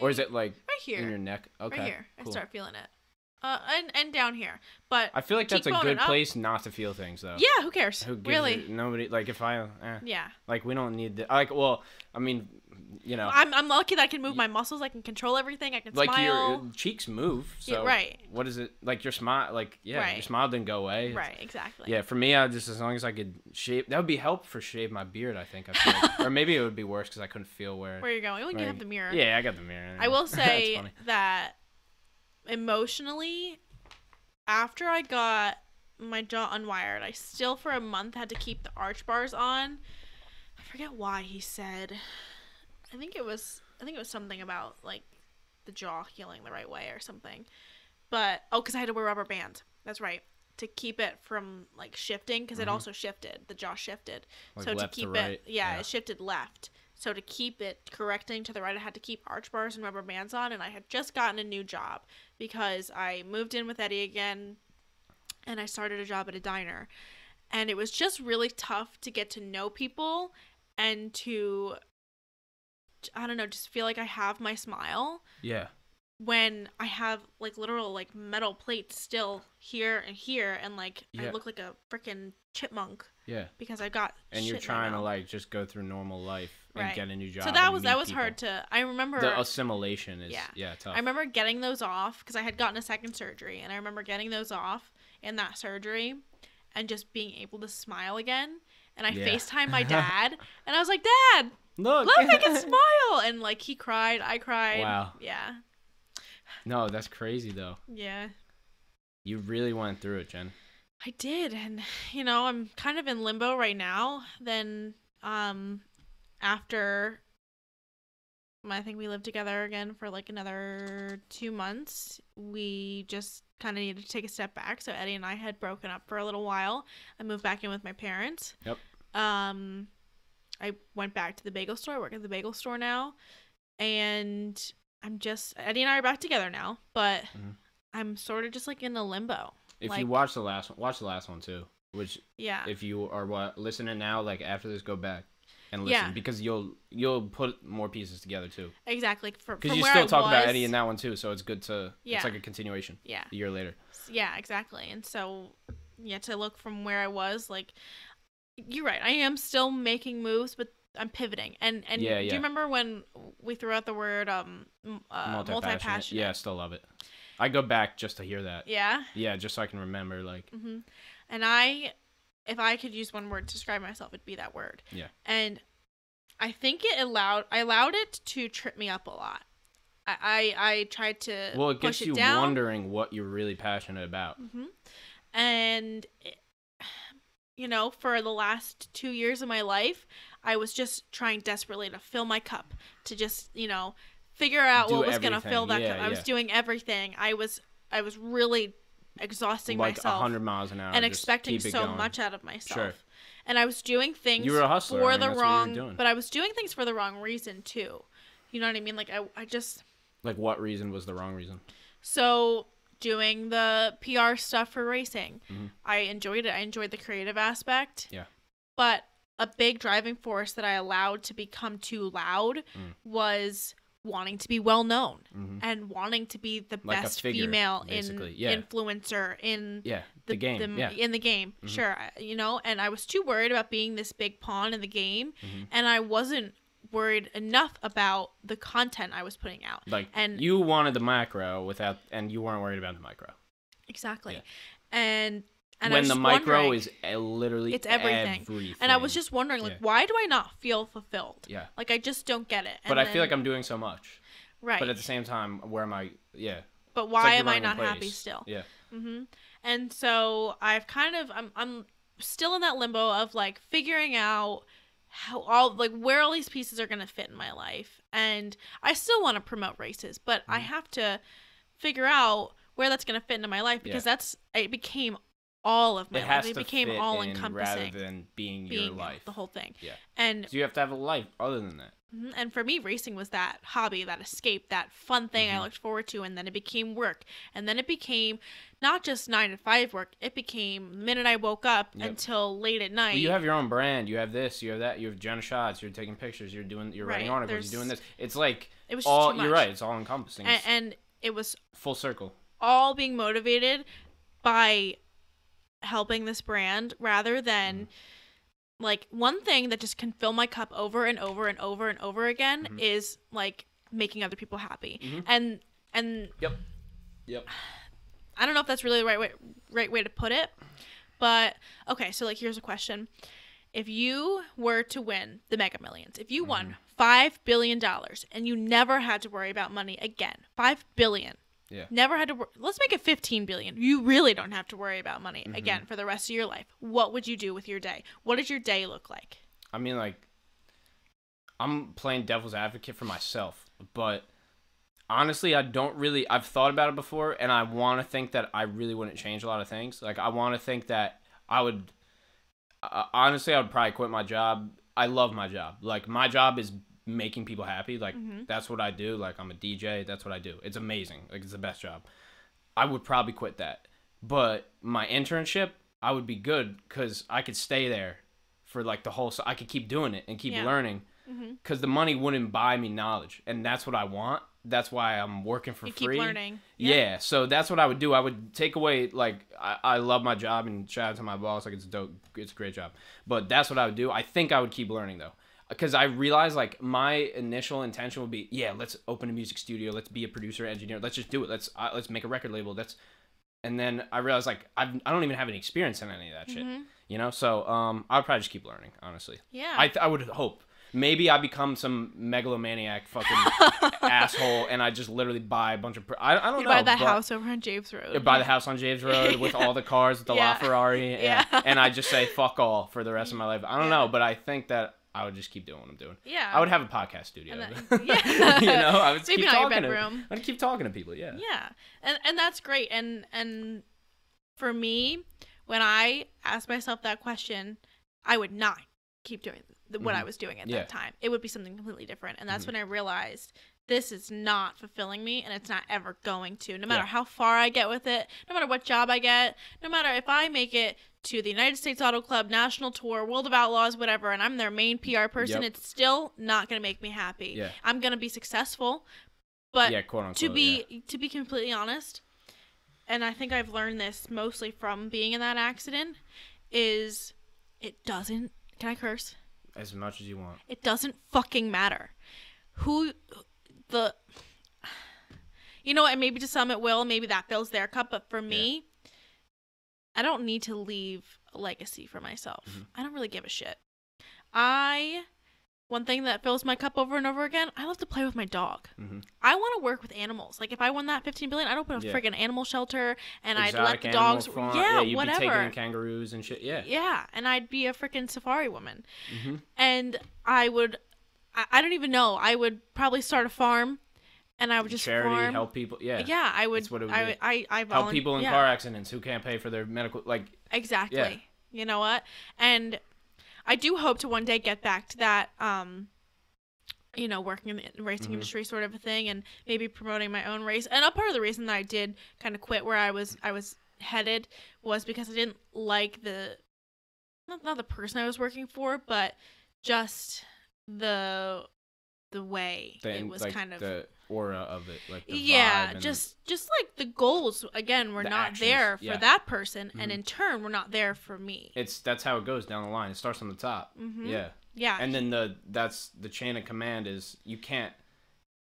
or is it like right here? in your neck? Okay. Right here. I start feeling it. Uh, and and down here, but I feel like that's a good place not to feel things though. yeah, who cares? Who gives really? a- nobody like if I eh, Yeah. like we don't need the like well I mean you know, I'm I'm lucky that I can move my muscles. I can control everything. I can smile. like your cheeks move. Yeah, right. What is it like? Your smile, like yeah, right. your smile didn't go away. Right. Exactly. Yeah, for me, I just as long as I could shave, that would be help for shave my beard. I think, I feel like. (laughs) or maybe it would be worse because I couldn't feel where. Where you're going? We can have the mirror. Yeah, I got the mirror. I will (laughs) That's say funny. that emotionally, after I got my jaw unwired, I still for a month had to keep the arch bars on. I forget why he said. I think it was. I think it was something about like the jaw healing the right way or something. But oh, because I had to wear rubber bands. That's right. To keep it from like shifting, because it Mhm. also shifted. The jaw shifted. Like so to left to keep right, it, yeah, yeah. it shifted left. So to keep it correcting to the right, I had to keep arch bars and rubber bands on, and I had just gotten a new job because I moved in with Eddie again, and I started a job at a diner, and it was just really tough to get to know people and to, I don't know, just feel like I have my smile Yeah. when I have like literal like metal plates still here and here, and like I look like a freaking chipmunk Yeah. because I got And you're shit in my trying to like just go through normal life and Right. get a new job. So that was that was people. hard to. I remember. The assimilation is yeah, Yeah. tough. I remember getting those off because I had gotten a second surgery, and I remember getting those off in that surgery, and just being able to smile again. And I Yeah. Facetime my (laughs) dad, and I was like, "Dad, Look, look, I can (laughs) smile!" And like he cried, I cried. Wow. Yeah, no, that's crazy though. yeah, You really went through it, Jen. I did, and (sighs) you know, I'm kind of in limbo right now. Then, um, after. I think we lived together again for like another two months. We just kind of needed to take a step back. So Eddie and I had broken up for a little while. I moved back in with my parents. Yep. Um, I went back to the bagel store. I work at the bagel store now, and I'm just Eddie and I are back together now. But Mhm. I'm sort of just like in a limbo. If Like- you watch the last one, watch the last one too. Which Yeah. if you are what listening now, like after this, go back and listen Yeah. because you'll you'll put more pieces together too. exactly. Because you still I talk about Eddie in that one too, so it's good to Yeah. it's like a continuation Yeah. a year later. Yeah, exactly. And so, yeah, to look from where I was, like, you're right. I am still making moves, but I'm pivoting. And and Yeah, do you remember when we threw out the word um uh, multi passionate? Yeah, I still love it. I go back just to hear that. Yeah. Yeah, just so I can remember like hmm And I, if I could use one word to describe myself, it'd be that word. Yeah. And I think it allowed I allowed it to trip me up a lot. I I, I tried to well, it push gets it you down. wondering what you're really passionate about. Mm-hmm. And, it- you know, for the last two years of my life, I was just trying desperately to fill my cup, to just, you know, figure out Do what was going to fill that Yeah, cup. I was yeah. doing everything. I was, I was really exhausting myself. like myself hundred miles an hour, and expecting so going. much out of myself. Sure. And I was doing things You were a hustler, for I mean, the that's what you were wrong, but I was doing things for the wrong reason too. You know what I mean? Like I, I just Like what reason was the wrong reason? so doing the PR stuff for racing, mm-hmm. I enjoyed it. I enjoyed the creative aspect. Yeah. But a big driving force that I allowed to become too loud Mm. was wanting to be well known hmm and wanting to be the Like best figure, female in. Yeah. influencer in Yeah, the, game. yeah, in the game Mhm. sure you know and i was too worried about being this big pawn in the game Mhm. and i wasn't worried enough about the content i was putting out like and- you wanted the macro without, and you weren't worried about the micro. exactly and and when the micro is uh, literally It's everything. everything. and i was just wondering like Yeah. why do i not feel fulfilled yeah. like i just don't get it But And I feel like I'm doing so much. right But at the same time, where am I? Yeah. but why like am i not happy still Yeah. Mm-hmm. And so I've kind of I'm I'm still in that limbo of like figuring out how all like where all these pieces are gonna fit in my life. And I still want to promote races, but I Mhm. have to figure out where that's gonna fit into my life because that's it became all of my it life. It to became fit all in encompassing. rather than being, being your life. the whole thing. Yeah. And So you have to have a life other than that. Mhm. And for me, racing was that hobby, that escape, that fun thing I Mhm. looked forward to. And then it became work. And then it became not just nine to five work, it became the minute I woke up Yep. until late at night. Well, you have your own brand. You have this. You have that. You have Jenna shots. You're taking pictures. You're doing. You're writing Right, articles. You're doing this. It's like it was all. too much. You're right. It's all encompassing. And, and it was full circle. all being motivated by helping this brand rather than like one thing that just can fill my cup over and over and over and over again Mhm. is like making other people happy. Mhm. And and Yep. Yep. (sighs) I don't know if that's really the right way right way to put it, but okay. So like, here's a question: If you were to win the Mega Millions, if you Mm-hmm. won five billion dollars and you never had to worry about money again, five billion, Yeah. never had to. Wor- Let's make it fifteen billion. You really don't have to worry about money Mm-hmm. again for the rest of your life. What would you do with your day? What does your day look like? I mean, like, I'm playing devil's advocate for myself, but honestly, I don't really. I've thought about it before, and I want to think that I really wouldn't change a lot of things. Like, I want to think that I would. Uh, honestly, I would probably quit my job. I love my job. Like, my job is making people happy. Like, Mhm. that's what I do. Like, I'm a DJ. That's what I do. It's amazing. Like, it's the best job. I would probably quit that. But my internship, I would be good because I could stay there for like the whole. So I could keep doing it and keep Yeah. learning Mm-hmm. because the money wouldn't buy me knowledge, and that's what I want. That's why I'm working for You keep free. learning. Yeah. so that's what I would do. I would take away like I, I love my job and shout out to my boss. Like it's dope, it's a great job. But that's what I would do. I think I would keep learning though, because I realized like my initial intention would be yeah, let's open a music studio, let's be a producer, engineer, let's just do it. Let's uh, let's make a record label. That's and then I realized like I've, I don't even have any experience in any of that shit. Mhm. You know, so um, I'd probably just keep learning. Honestly, Yeah. I I would hope. Maybe I become some megalomaniac fucking (laughs) asshole, and I just literally buy a bunch of. Pr- I, I don't you know. buy but- house over on James Road. Buy the house on James (laughs) Road with all the cars, with the Yeah. LaFerrari, yeah. Yeah. and I just say fuck all for the rest of my life. I don't Yeah. know, but I think that I would just keep doing what I'm doing. Yeah. I would have a podcast studio. Then- (laughs) (laughs) yeah. you know, I would Maybe keep not your talking bedroom. to. I'd keep talking to people. Yeah. Yeah, and and that's great. And and for me, when I asked myself that question, I would not keep doing what I Mhm. was doing at Yeah. that time. It would be something completely different. And that's Mhm. when I realized this is not fulfilling me, and it's not ever going to. No matter Yeah. how far I get with it, no matter what job I get, no matter if I make it to the United States Auto Club national tour, World of Outlaws, whatever, and I'm their main PR person, Yep. it's still not going to make me happy. Yeah. I'm going to be successful, but yeah, quote unquote. to be yeah. to be completely honest and i think i've learned this mostly from being in that accident is it doesn't can i curse as much as you want. it doesn't fucking matter who the (sighs) you know and maybe to some it will maybe that fills their cup but for me i don't need to leave a legacy for myself Mhm. i don't really give a shit i one thing that fills my cup over and over again i love to play with my dog hmm I want to work with animals. Like if I won that 15 billion, I'd open a Yeah. friggin' animal shelter and I'd let the dogs. farm. Yeah, you'd whatever. kangaroos and shit. Yeah. yeah, and I'd be a freaking safari woman, hmm and I would. I, I don't even know. I would probably start a farm, and I would just Charity, farm. help people. Yeah. Yeah, I would. That's what it would I would. I I Help people in yeah, car accidents who can't pay for their medical. Like, Exactly. You know what? And I do hope to one day get back to that. Um, you know, working in the racing Mhm. industry sort of a thing, and maybe promoting my own race. And a part of the reason that I did kind of quit where I was, I was headed, was because I didn't like the, not, not the person I was working for, but just the, the way the, it was like kind of the aura of it. Like, the yeah and- just just like the goals again were The not actions, there for yeah. that person and Mhm. in turn were not there for me It's that's how it goes down the line. It starts on the top. Mhm. Yeah. yeah and then the that's the chain of command is you can't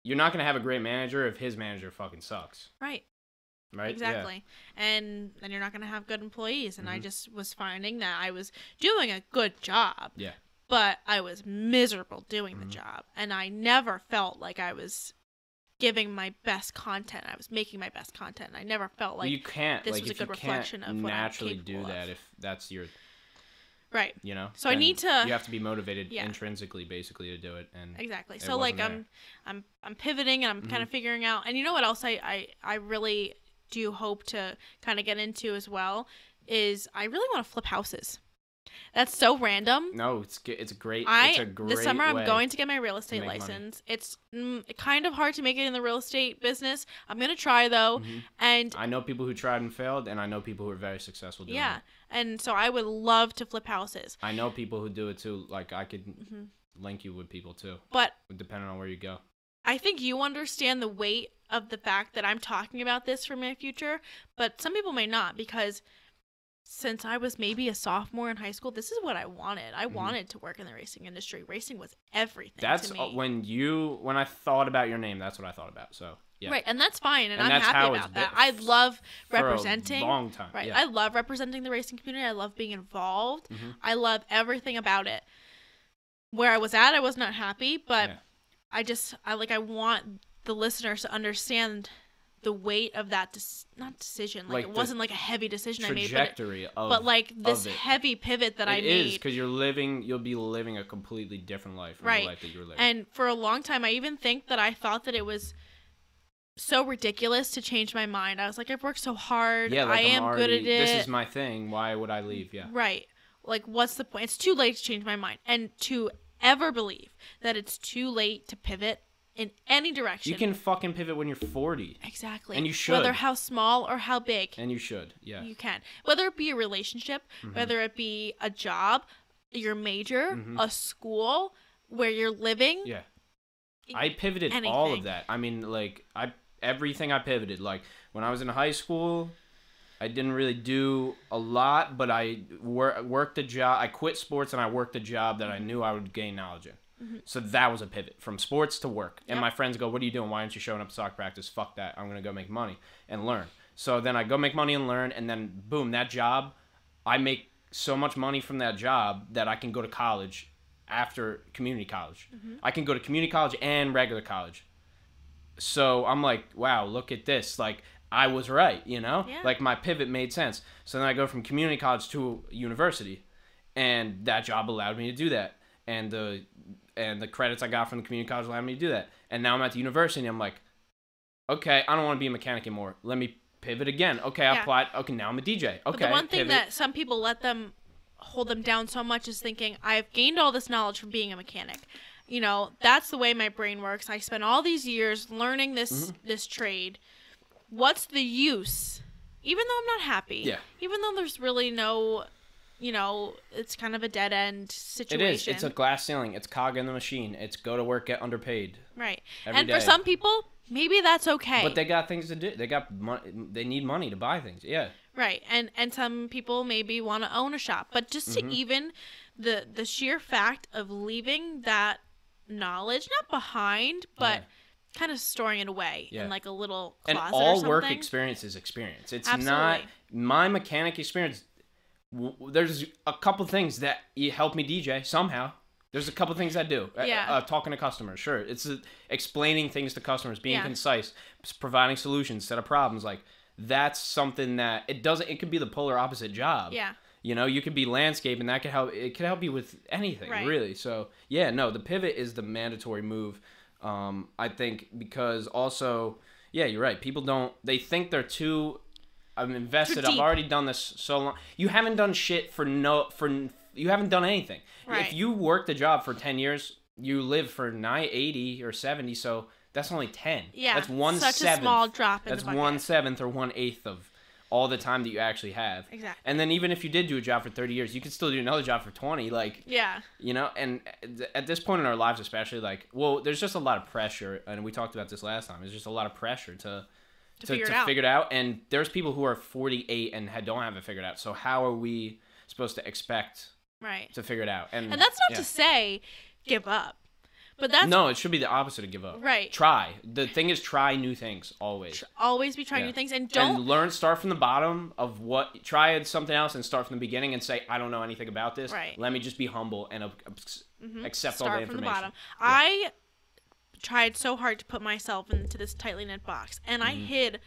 you're not gonna have a great manager if his manager fucking sucks right right exactly and then you're not going to have good employees and i Mhm. just was finding that i was doing a good job yeah but i was miserable doing the job and i never felt like i was giving my best content. I was making my best content. I never felt like you can't this like was a good reflection of what I'm naturally do that of. if that's your right. you know So I need to- you have to be motivated Yeah. intrinsically basically to do it and exactly. so like i'm i'm i'm pivoting and i'm kind Mhm. of figuring out and you know what else i i, I really do hope to kind of get into as well is i really want to flip houses that's so random no it's it's a great I it's a great this summer. I'm going to get my real estate make money. license. It's mm, kind of hard to make it in the real estate business. I'm gonna try though, Mhm. and I know people who tried and failed and I know people who are very successful doing yeah, it. and so I would love to flip houses. I know people who do it too like I could hmm link you with people too But depending on where you go I think you understand the weight of the fact that I'm talking about this for my future, but some people may not because since I was maybe a sophomore in high school, this is what I wanted. I Mhm. wanted to work in the racing industry. Racing was everything That's to me. when you when I thought about your name. That's what I thought about. So yeah, Right, and that's fine, and, And I'm happy about that. I love representing. long time. Right, Yeah. I love representing the racing community. I love being involved. Mhm. I love everything about it. Where I was at, I was not happy, but Yeah. I just I like I want the listeners to understand the weight of that dis- not decision. Like, Like it wasn't like a heavy decision I made, but it, of but like this heavy pivot that I it made. is because you're living. You'll be living a completely different life from Right. the life that you were living. And for a long time, I even think that I thought that it was so ridiculous to change my mind. I was like, I've worked so hard. yeah, like I am am already, good at it. This is my thing. Why would I leave? Yeah. Right. Like, what's the point? It's too late to change my mind. And to ever believe that it's too late to pivot in any direction. You can fucking pivot when you're 40, Exactly. And you should. Whether how small or how big, and you should. Yeah. you can. Whether it be a relationship, Mhm. whether it be a job, your major, Mhm. a school, where you're living. Yeah. I pivoted all of that. I mean, like I everything I pivoted. Like when I was in high school, I didn't really do a lot, but I wor- worked a job. I quit sports and I worked a job that I knew I would gain knowledge in. Mhm. So that was a pivot from sports to work. And Yep. my friends go, "What are you doing? Why aren't you showing up to soccer practice? Fuck that. I'm gonna go make money and learn." So then I go make money and learn, and then boom, that job, I make so much money from that job that I can go to college after community college. Mm-hmm. I can go to community college and regular college. So I'm like, wow, look at this. Like I was right, you know? Yeah. Like my pivot made sense. So then I go from community college to university and that job allowed me to do that. And the and the credits I got from the community college allowed me to do that. And now I'm at the university and I'm like, okay, I don't want to be a mechanic anymore. Let me pivot again. Okay, I Yeah. applied. Okay, now I'm a DJ. Okay, But the one thing pivot. that some people let them hold them down so much is thinking, I've gained all this knowledge from being a mechanic. You know, that's the way my brain works. I spent all these years learning this Mm-hmm. this trade. What's the use? Even though I'm not happy. Yeah. Even though there's really no you know, it's kind of a dead end situation. is. It's a glass ceiling. It's cog in the machine. It's go to work, get underpaid. right. and day. for some people, maybe that's okay. But they got things to do. They got money. They need money to buy things. Yeah. Right. And and some people maybe want to own a shop, but just Mm-hmm. to even the the sheer fact of leaving that knowledge not behind, but kind of storing it away Yeah. in like a little and all or work experience is experience. It's Absolutely. not my mechanic experience. There's a couple things that you help me DJ somehow. There's a couple things I do. Uh, Yeah. Uh, talking to customers, sure. It's uh, explaining things to customers, being Yeah. concise, providing solutions instead of problems. Like that's something that it doesn't. It could be the polar opposite job. Yeah. You know, you could be landscape, and that could help. It could help you with anything, Right. really. So yeah, no, the pivot is the mandatory move. Um, I think because also, yeah, you're right. People don't. They think they're too. I'm invested. I've already done this so long. You haven't done shit for no for. You haven't done anything. Right. If you worked a job for ten years, you live for nine eighty or seventy. So that's only ten. Yeah. That's one Such seventh. a small drop in That's one seventh or one eighth of all the time that you actually have. Exactly. And then even if you did do a job for 30 years, you could still do another job for 20. Like, Yeah. you know, and at this point in our lives, especially, like, well, there's just a lot of pressure. And we talked about this last time. There's just a lot of pressure to. To figure it out. figure it out, and there's people who are 48 and don't have it figured out. So how are we supposed to expect Right. to figure it out? And, And that's not yeah. to say give up. But that's no, it should be the opposite of give up. Right. Try. The thing is, try new things always. always be trying Yeah. new things and don't and learn start from the bottom of what try something else and start from the beginning and say i don't know anything about this Right. let me just be humble and uh, Mhm. accept all start the from the information bottom. I tried so hard to put myself into this tightly knit box, and I Mm-hmm. hid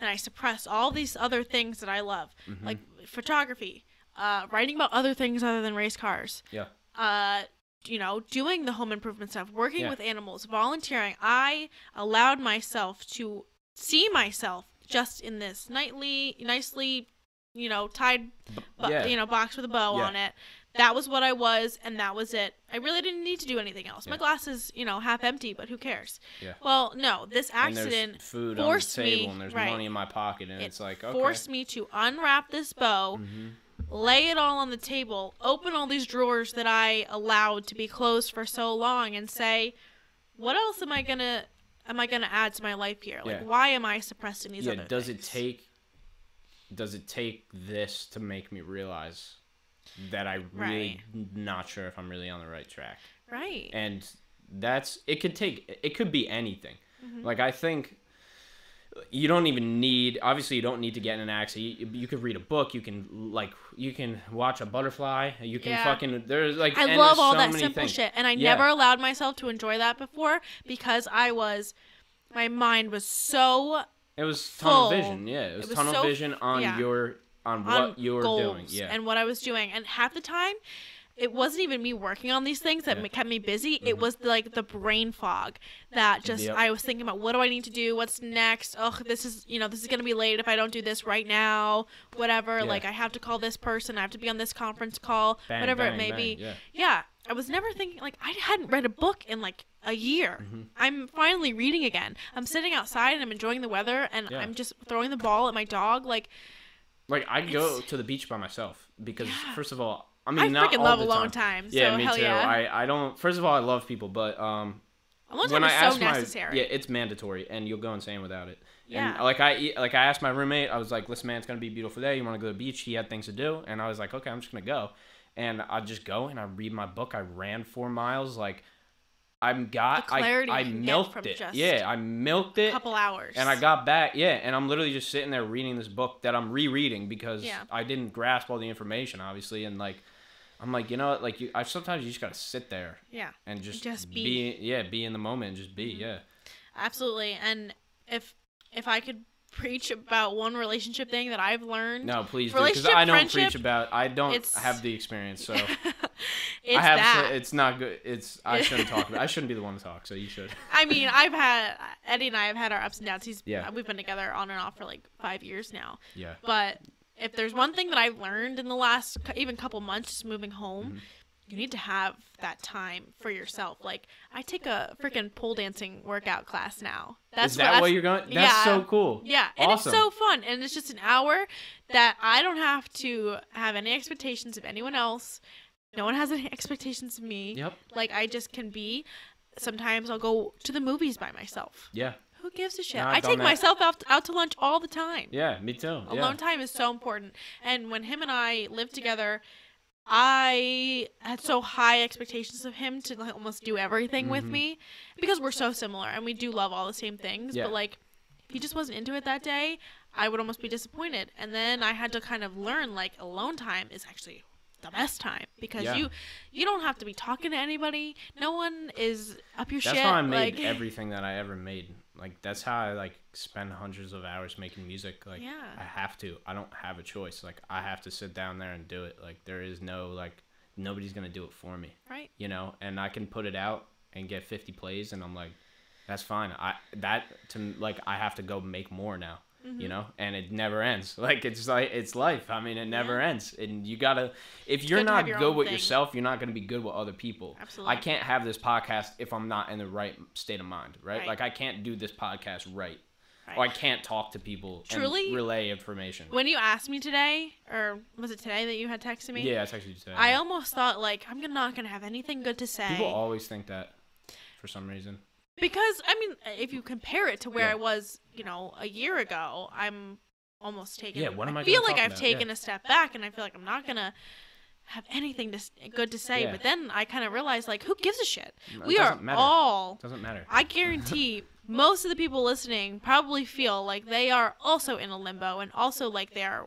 and I suppressed all these other things that I love, Mm-hmm. like photography, uh, writing about other things other than race cars, yeah uh, you know, doing the home improvement stuff, working Yeah. with animals, volunteering. I allowed myself to see myself just in this nightly, nicely, you know, tied, bu- yeah. you know, box with a bow Yeah. on it. That was what I was, and that was it. I really didn't need to do anything else. My glass is, you know, half empty, but who cares? Yeah. Well, no, this accident food on the forced table me- and there's right. money in my pocket and It it's like okay forced me to unwrap this bow, Mhm. lay it all on the table, open all these drawers that I allowed to be closed for so long, and say, what else am I gonna am I gonna add to my life here? Like, Yeah. why am I suppressing these yeah does it take does it take this to make me realize that I really not sure if I'm really on the right track? Right. And that's it could take it could be anything. Mm-hmm. Like I think you don't even need obviously you don't need to get in an accident you, you could read a book you can like you can watch a butterfly you can Yeah. fucking there's like I love all so that simple things. shit, and I Yeah. never allowed myself to enjoy that before because I was, my mind was so it was tunnel full. vision yeah it was, It was tunnel so- vision on yeah. your on what on you were doing yeah and what I was doing, and half the time. It wasn't even me working on these things that Yeah. kept me busy. Mhm. It was like the brain fog that just Yep. I was thinking about what do I need to do? What's next? Oh, this is you know this is gonna be late if I don't do this right now. Whatever. Yeah. Like I have to call this person. I have to be on this conference call. Bang, whatever bang, it may bang, be. yeah Yeah, I was never thinking like I hadn't read a book in like a year. Mhm. I'm finally reading again. I'm sitting outside and I'm enjoying the weather and. I'm just throwing the ball at my dog. Like like I go to the beach by myself because Yeah. first of all I I, mean not freaking all love the alone time. time. So yeah me too yeah. I I don't first of all I love people but um alone when time I is so my yeah, it's mandatory, and you'll go insane without it. Yeah. And like I like I asked my roommate, I was like, "Listen, man, it's gonna be a beautiful day. You want to go to the beach?" He had things to do, and I was like, "Okay, I'm just gonna go." And I just go and I read my book. I ran four miles. Like I'm got The I clarity I milked from it. just Yeah, I milked it. A couple hours. And I got back, yeah, and I'm literally just sitting there reading this book that I'm rereading because Yeah. I didn't grasp all the information, obviously, and like, I'm like, you know, what, like you, I sometimes you just gotta sit there yeah, and just Just be. Mm-hmm. yeah, be in the moment and just be, yeah. absolutely. And if if I could preach about one relationship thing that I've learned, No, please do because I don't preach about. I don't have the experience, so (laughs) it's I have. that. So, it's not good. It's I (laughs) shouldn't talk. about I shouldn't be the one to talk. So you should. I mean, I've had Eddie and I have had our ups and downs. He's Yeah. we've been together on and off for like five years now. Yeah. But if there's one thing that I've learned in the last even couple months just moving home, Mhm. You need to have that time for yourself. Like I take a freaking pole dancing workout class now. That's Is that what, what you're going? That's yeah. so cool. Yeah, and it's so fun, and it's just an hour that I don't have to have any expectations of anyone else. No one has any expectations of me. Yep. Like I just can be. Sometimes I'll go to the movies by myself. Yeah. Who gives a shit? No, I take that. myself out out to lunch all the time. Yeah. Me too. Alone Yeah. time is so important. And when him and I lived together, I had so high expectations of him to like almost do everything with Mhm. me because we're so similar and we do love all the same things. Yeah. But like, if he just wasn't into it that day, I would almost be disappointed. And then I had to kind of learn like alone time is actually the best time because Yeah. you you don't have to be talking to anybody. No one is up your That's shit. how I made like, (laughs) everything that I ever made. Like that's how I like spend hundreds of hours making music. Like Yeah. I have to. I don't have a choice. Like I have to sit down there and do it. Like there is no like nobody's gonna do it for me. right. You know, and I can put it out and get 50 plays, and I'm like, that's fine. I that to like I have to go make more now. Mm-hmm. You know, and it never ends. (laughs) Like it's like it's life. I mean, it never ends, and you gotta. If you're good not your good with thing. yourself, you're not gonna be good with other people. Absolutely. I can't have this podcast if I'm not in the right state of mind, right? Right. Like I can't do this podcast right. Right. Or I can't talk to people Truly- and relay information. When you asked me today, or was it today that you had texted me? yeah, it's actually today. I almost thought like I'm gonna- not gonna have anything good to say People always think that for some reason. Because I mean, uh, if you compare it to where Yeah. I was, you know, a year ago, I'm almost taking. Yeah, what am I I feel like I've about? taken Yeah. a step back, and I feel like I'm not gonna have anything to good to say. Yeah. But then I kind of realized like, who gives a shit? It we are matter. all. Doesn't matter. I guarantee (laughs) most of the people listening probably feel like they are also in a limbo and also like they're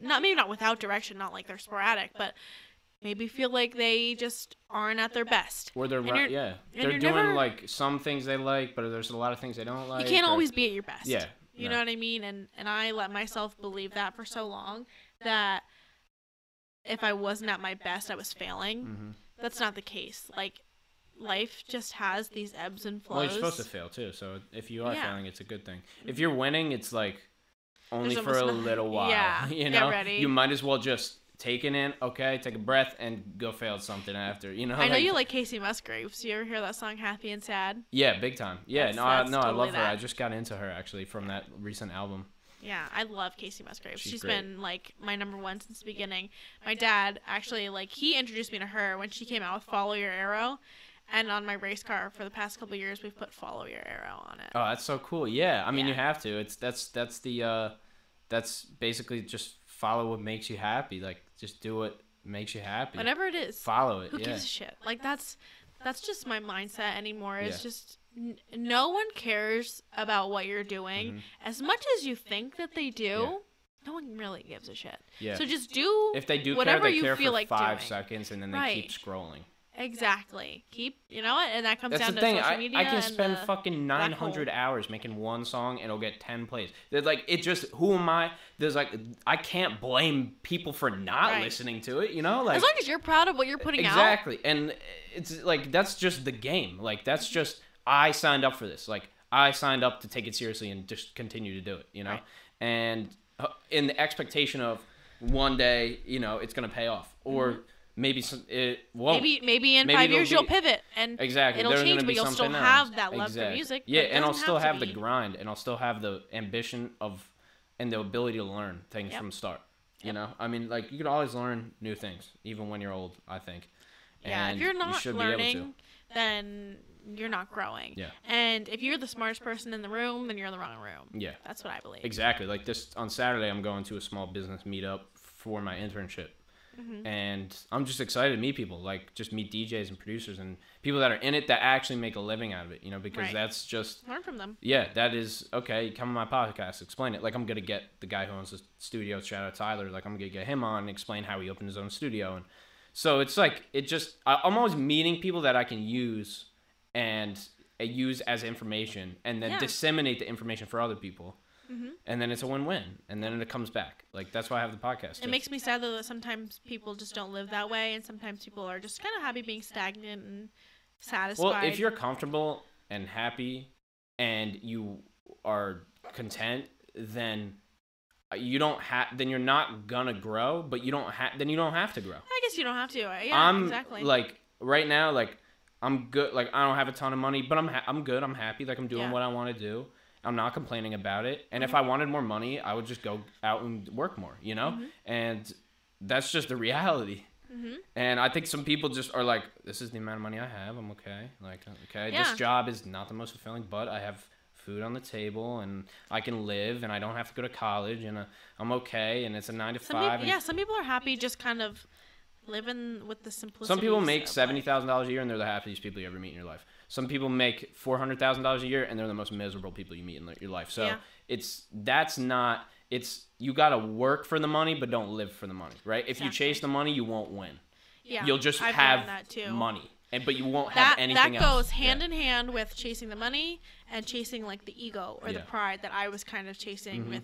not maybe not without direction, not like they're sporadic, but maybe feel like they just aren't at their best. or they're and right, you're- yeah. They're doing never- like some things they like, but there's a lot of things they don't like. you can't or- always be at your best. Yeah. You no. know what I mean? And and I let myself believe that for so long that if I wasn't at my best, I was failing. Mhm. That's not the case. Like life just has these ebbs and flows. Well, you're supposed to fail too. So if you are Yeah. failing, it's a good thing. If you're winning, it's like only There's for a little (laughs) while. Yeah, (laughs) You know, you might as well just take it in. Okay, take a breath and go fail something after. You know. I know you like Kacey Musgraves. You ever hear that song "Happy and Sad"? Yeah, big time. Yeah, That's- no, I, that's no, I totally love her. I just got into her actually from that recent album. Yeah, I love Kacey Musgraves. She's She's been like my number one since the beginning. My dad actually like he introduced me to her when she came out with "Follow Your Arrow," and on my race car for the past couple years we've put "Follow Your Arrow" on it. Oh, that's so cool. Yeah, I mean, you have to. It's that's that's the uh, that's basically just follow what makes you happy. Like just do what makes you happy. Whatever it is. Follow it. Who yeah. gives a shit? Like that's that's just my mindset anymore. It's Yeah. just n- no one cares about what you're doing Mhm. as much as you think that they do. Yeah. No one really gives a shit. Yeah. So just do if they do whatever care, they you care feel for like five doing. seconds and then they Right. keep scrolling. Exactly. Keep you know what, and that comes That's down the to thing. social I, media. I can and spend the- fucking 900 hours making one song and it'll get 10 plays. There's like it just who am I? There's like I can't blame people for not Right. listening to it, you know? Like as long as you're proud of what you're putting out. exactly. And it's like that's just the game. Like that's just I signed up for this. Like I signed up to take it seriously and just continue to do it, you know? Right. And uh, in the expectation of one day, you know, it's going to pay off or maybe some, it won't. Maybe maybe in Maybe five years you'll pivot and Exactly. it'll There's change, but be you'll still something have else. that love for Exactly. music. Yeah, and I'll doesn't still have the grind, and I'll still have the ambition of, and the ability to learn things Yep. from start. You Yep. know, I mean, like you can always learn new things, even when you're old. I think. Yeah, if you're not be to. learning, then you're not growing. Yeah. And if you're the smartest person in the room, then you're in the wrong room. Yeah. That's what I believe. Exactly. Like this on Saturday, I'm going to a small business meetup for my internship. Mm-hmm. And I'm just excited to meet people, like just meet DJs and producers and people that are in it that actually make a living out of it, you know, because Right. that's just Learn from them. yeah, that is okay. Come on my podcast, explain it. Like I'm gonna get the guy who owns the studio. Shout out Tyler. Like I'm gonna get him on and explain how he opened his own studio. And so it's like it just I'm always meeting people that I can use and uh, use as information, and then Yeah. disseminate the information for other people. Mhm. And then it's a win-win, and then it comes back. Like that's why I have the podcast. It too. makes me sad though that sometimes people just don't live that way, and sometimes people are just kind of happy being stagnant and satisfied. Well, if you're comfortable and happy and you are content, then uh, you don't have then you're not gonna grow, but you don't have then you don't have to grow. I guess you don't have to. Yeah, I'm exactly. like right now like I'm good like I don't have a ton of money, but I'm ha- I'm good. I'm happy like I'm doing Yeah. Mm-hmm. what I want to do. I'm not complaining about it. And if I wanted more money, I would just go out and work more, you know? Mm-hmm. And that's just the reality. hmm And I think some people just are like, this is the amount of money I have. I'm okay. Like, okay, Yeah. this job is not the most fulfilling, but I have food on the table and I can live and I don't have to go to college and uh, I'm okay and it's a nine to Some five. people, yeah, some people are happy just kind of living with the simplicity. some people make seventy thousand dollars a year and they're the happiest people you ever meet in your life. Some people make four hundred thousand dollars a year and they're the most miserable people you meet in your life. So Yeah. it's that's not it's you got to work for the money but don't live for the money, right? If you chase the money, you won't win. Yeah, You'll just I've have that too. money, and but you won't have That anything that else. goes hand Yeah. in hand with chasing the money and chasing like the ego or the pride that I was kind of chasing Mhm. with.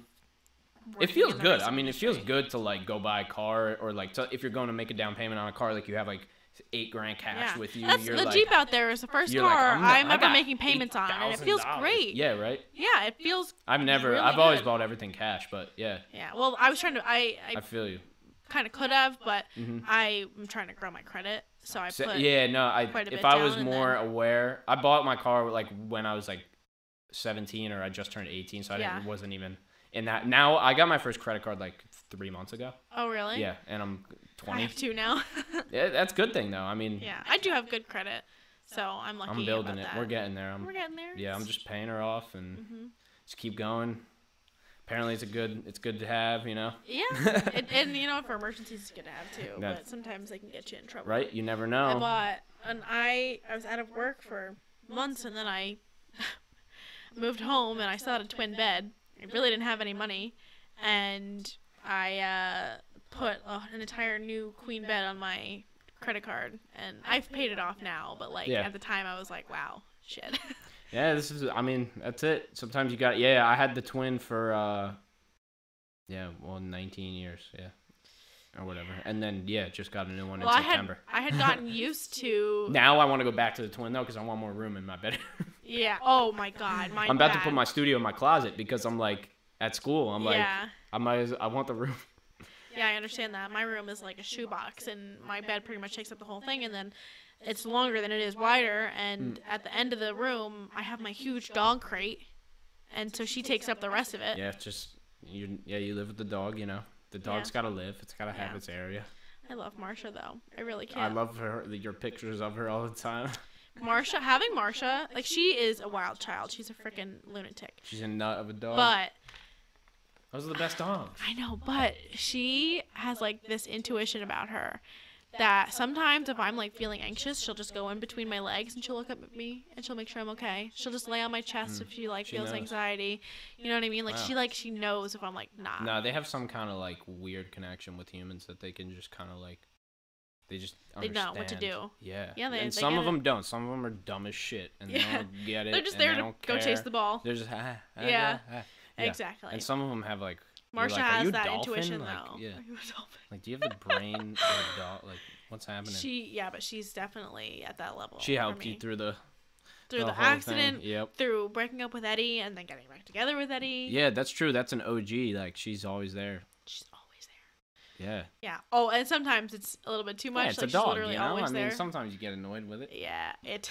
It feels good. I mean, it feels good to like go buy a car or like to, if you're going to make a down payment on a car, like you have like eight grand cash Yeah. with you. That's you're the like, Jeep out there is the first you're like, car I'm not- I'm, ever making payments on, and it feels great. Yeah, right. Yeah, it feels. I've never. really I've always bought everything cash, but yeah, Yeah. Well, I was trying to. I I I feel you. kind of could have, but Mhm. I am trying to grow my credit, so I So- put. yeah, no. I if I was more then- aware, I bought my car like when I was like 17 or I just turned 18, so I didn't, Yeah. wasn't even in that. Now I got my first credit card like three months ago. Oh really? Yeah, and I'm 20. I have two now. (laughs) Yeah, that's a good thing though. I mean, yeah, I do have good credit, so I'm lucky. I'm building about it. That. We're getting there. I'm We're getting there. yeah, I'm just paying her off and hmm just keep going. Apparently, it's a good. It's good to have, you know. Yeah, (laughs) it, and you know for emergencies it's good to have too, Yeah. but sometimes they can get you in trouble. Right? You never I know. bought, and I I was out of work for months, and then I (laughs) moved home, and I still had a twin bed. I really didn't have any money, and I uh, put uh, an entire new queen bed on my credit card, and I've paid it off now. But like Yeah. at the time, I was like, wow, shit. (laughs) Yeah, this is. I mean, that's it. Sometimes you got. Yeah, I had the twin for. uh Yeah, well, 19 years. Yeah, or whatever. And then yeah, just got a new one well, in I had September. I had gotten (laughs) used to. Now I want to go back to the twin though, because I want more room in my bed. (laughs) Yeah. Oh my God. Mine I'm about to put my studio in my closet because I'm like at school. I'm like yeah. I might. As, I want the room. Yeah, I understand that. My room is like a shoebox, and my bed pretty much takes up the whole thing, and then it's longer than it is wider. And Hmm. at the end of the room, I have my huge dog crate, and so she takes up the rest of it. Yeah, it's just you. Yeah, you live with the dog. You know, the dog's got to live. It's got to have Yeah. its area. I love Marsha though. I really can. I love her. Your pictures of her all the time. Marsha, having Marsha, like she is a wild child. She's a freaking lunatic. She's a nut of a dog. But Those are the best dogs. I know, but she has like this intuition about her that sometimes if I'm like feeling anxious, she'll just go in between my legs and she'll look up at me and she'll make sure I'm okay. She'll just lay on my chest if she like Mm. She feels knows. anxiety. You know what I mean? Like Wow. she like she knows if I'm like not. No, they have some kind of like weird connection with humans that they can just kind of like. They just They know what to do. Yeah. Yeah, they- and they some of it. them don't. Some of them are dumb as shit, and they don't get (laughs) it. They're just there they to go chase the ball. They're just ah, ah, Yeah. ah, ah. Yeah. Exactly. And some of them have like. Marsha like, has you that dolphin?" intuition like, though. Yeah. Are you a dolphin? Like, do you have the brain of a (laughs) dog? Like, what's happening? She, yeah, but she's definitely at that level. She helped you through the through the, thing. accident, Yep. through breaking up with Eddie, and then getting back together with Eddie. Yeah, that's true. That's an OG. Like, she's always there. she's always there. Yeah. Yeah. Oh, and sometimes it's a little bit too much. yeah, it's like a dog. she's literally you know, always I mean, there. sometimes you get annoyed with it. Yeah. It.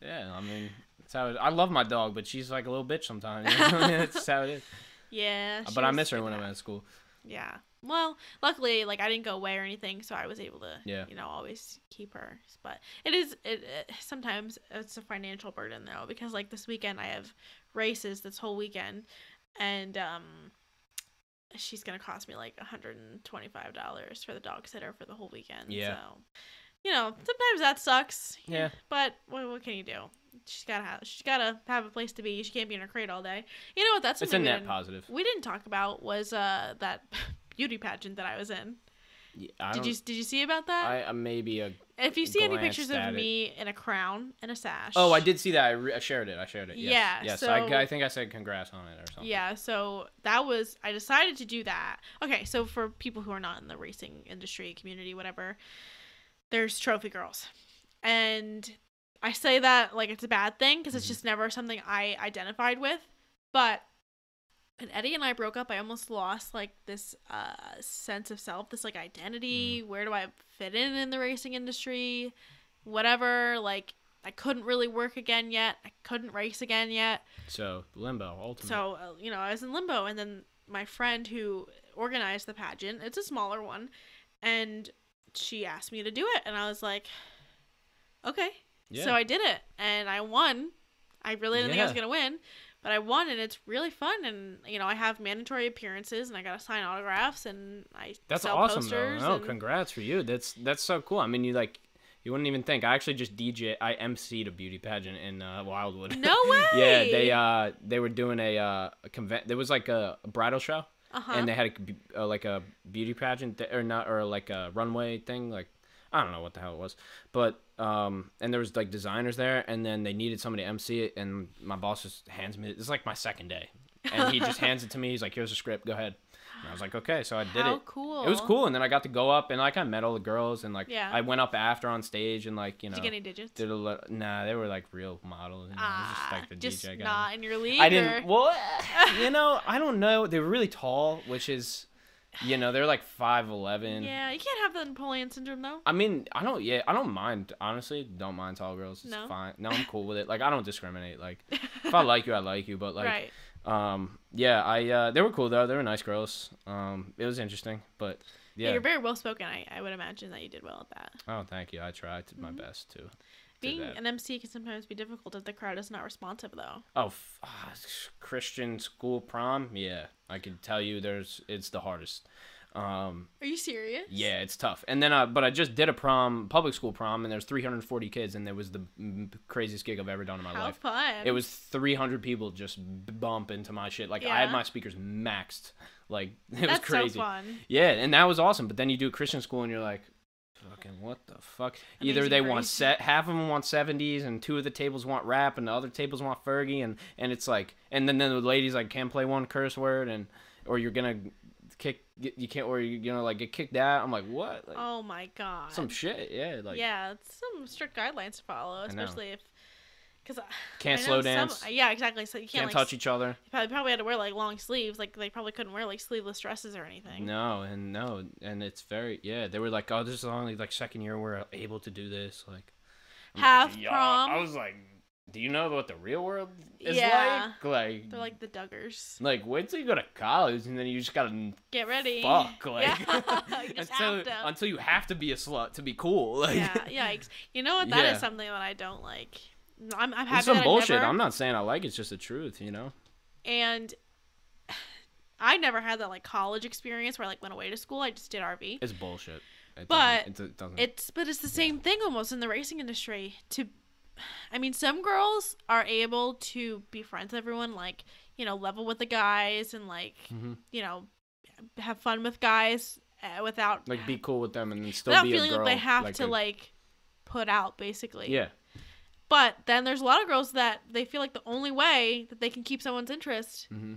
Yeah, I mean, that's how it, I love my dog, but she's like a little bitch sometimes. You know? that's how it is. yeah. But I miss her when I'm at- school. Yeah. Well, luckily, like I didn't go away or anything, so I was able to, Yeah. you know, always keep her. But it is, it, it sometimes it's a financial burden though, because like this weekend I have races this whole weekend, and um, she's gonna cost me like hundred and twenty five dollars for the dog sitter for the whole weekend. Yeah. So, you know, sometimes that sucks. Yeah. But what, what can you do? She's gotta have, she's gotta have a place to be. She can't be in her crate all day. You know what? That's It's a we net positive. we didn't talk about was uh that (laughs) beauty pageant that I was in. Yeah, Did you did you see about that? I, I maybe a. if you see any pictures of it. me in a crown and a sash. Oh, I did see that. I, re- I shared it. I shared it. Yes. Yeah, Yes. so- I, I think I said congrats on it or something. Yeah, so that was I decided to do that. Okay, so for people who are not in the racing industry, community, whatever, there's trophy girls. And I say that like it's a bad thing because it's Mhm. just never something I identified with. But when Eddie and I broke up, I almost lost like this uh sense of self, this like identity. Mm-hmm. Where do I fit in in the racing industry? Whatever, like I couldn't really work again yet. I couldn't race again yet. So limbo ultimate. So, uh, you know, I was in limbo, and then my friend who organized the pageant, it's a smaller one, and she asked me to do it, and I was like, okay. yeah. So I did it, and I won. I really didn't think I was going to win, but I won, and it's really fun. And, you know, I have mandatory appearances, and I got to sign autographs, and I That's sell awesome posters. though. No, and- congrats for you. That's that's so cool. I mean, you like you wouldn't even think. I actually just DJ. I emceed a beauty pageant in uh, Wildwood. No way! (laughs) yeah, they uh they were doing a uh a convent. There was like a, a bridal show, uh-huh. and they had a, uh, like a beauty pageant th- or not or like a runway thing. Like I don't know what the hell it was, but um and there was like designers there, and then they needed somebody to MC it, and my boss just hands me. It's like my second day, and he just (laughs) hands it to me. He's like, "Here's a script. Go ahead." And I was like, "Okay," so I did How it. cool. It was cool, and then I got to go up and like I met all the girls, and like Yeah. I went up after on stage and like you know Did you get any digits? did a li- nah they were like real models. You know, was just Ah, like the just DJ guy. not in your league. I didn't. Well, (laughs) you know, I don't know. They were really tall, which is, you know, they're like five eleven. Yeah, you can't have the Napoleon syndrome though. I mean, I don't. Yeah, I don't mind. Honestly, don't mind tall girls. It's No? fine. No, I'm cool with it. (laughs) Like, I don't discriminate. Like, (laughs) if I like you, I like you. But like, right. Um, yeah, I. Uh, they were cool though. They were nice girls. Um, it was interesting, but Yeah. yeah. you're very well spoken. I, I would imagine that you did well at that. oh, thank you. I tried to my best to. Being an MC can sometimes be difficult if the crowd is not responsive, though. Oh, f- ah, Christian school prom. Yeah, I can tell you, there's it's the hardest. Um, Are you serious? yeah, it's tough. And then, uh, but I just did a prom, public school prom, and there's 340 kids, and it was the craziest gig I've ever done in my How life. fun. It was 300 people just bump into my shit. Like I had my speakers maxed. (laughs) Like it was That's crazy. so fun. Yeah, and that was awesome. But then you do Christian school, and you're like, fucking what the fuck? Either Amazing they want set, half of them want 70s, and two of the tables want rap, and the other tables want Fergie, and and it's like, and then, then the ladies like can't play one curse word, and or you're gonna kick, you can't, or you know like get kicked out. I'm like, what? Like, oh my god. some shit. Yeah, like yeah, it's some strict guidelines to follow, especially if. Because can't slow dance, yeah, exactly. So you can't, can't like, touch each other. You probably, probably had to wear like long sleeves. Like they probably couldn't wear like sleeveless dresses or anything. No, and no, and it's very yeah. They were like, oh, this is only like second year we're able to do this. Like I'm Half "Yeah." prom. I was like, do you know what the real world is Yeah. like? Like, They're like the Duggars. like wait till you go to college and then you just gotta Get ready. fuck (laughs) like (laughs) Yeah. until until you have to be a slut to be cool. (laughs) Like, yeah, yikes. You know what? That is Yeah. something that I don't like. I'm, I'm happy it's some bullshit. never- I'm not saying I like it. It's just the truth, you know. and (sighs) I never had that like college experience where I like went away to school. I just did RV. It's bullshit. It But doesn't, it doesn't. It's but it's the same thing almost in the racing industry. To, I mean, some girls are able to be friends with everyone, like you know, level with the guys and like Mhm. you know, have fun with guys uh, without like be cool with them and then still without be feeling a girl. like they have like to a- like put out basically. Yeah. But then there's a lot of girls that they feel like the only way that they can keep someone's interest hmm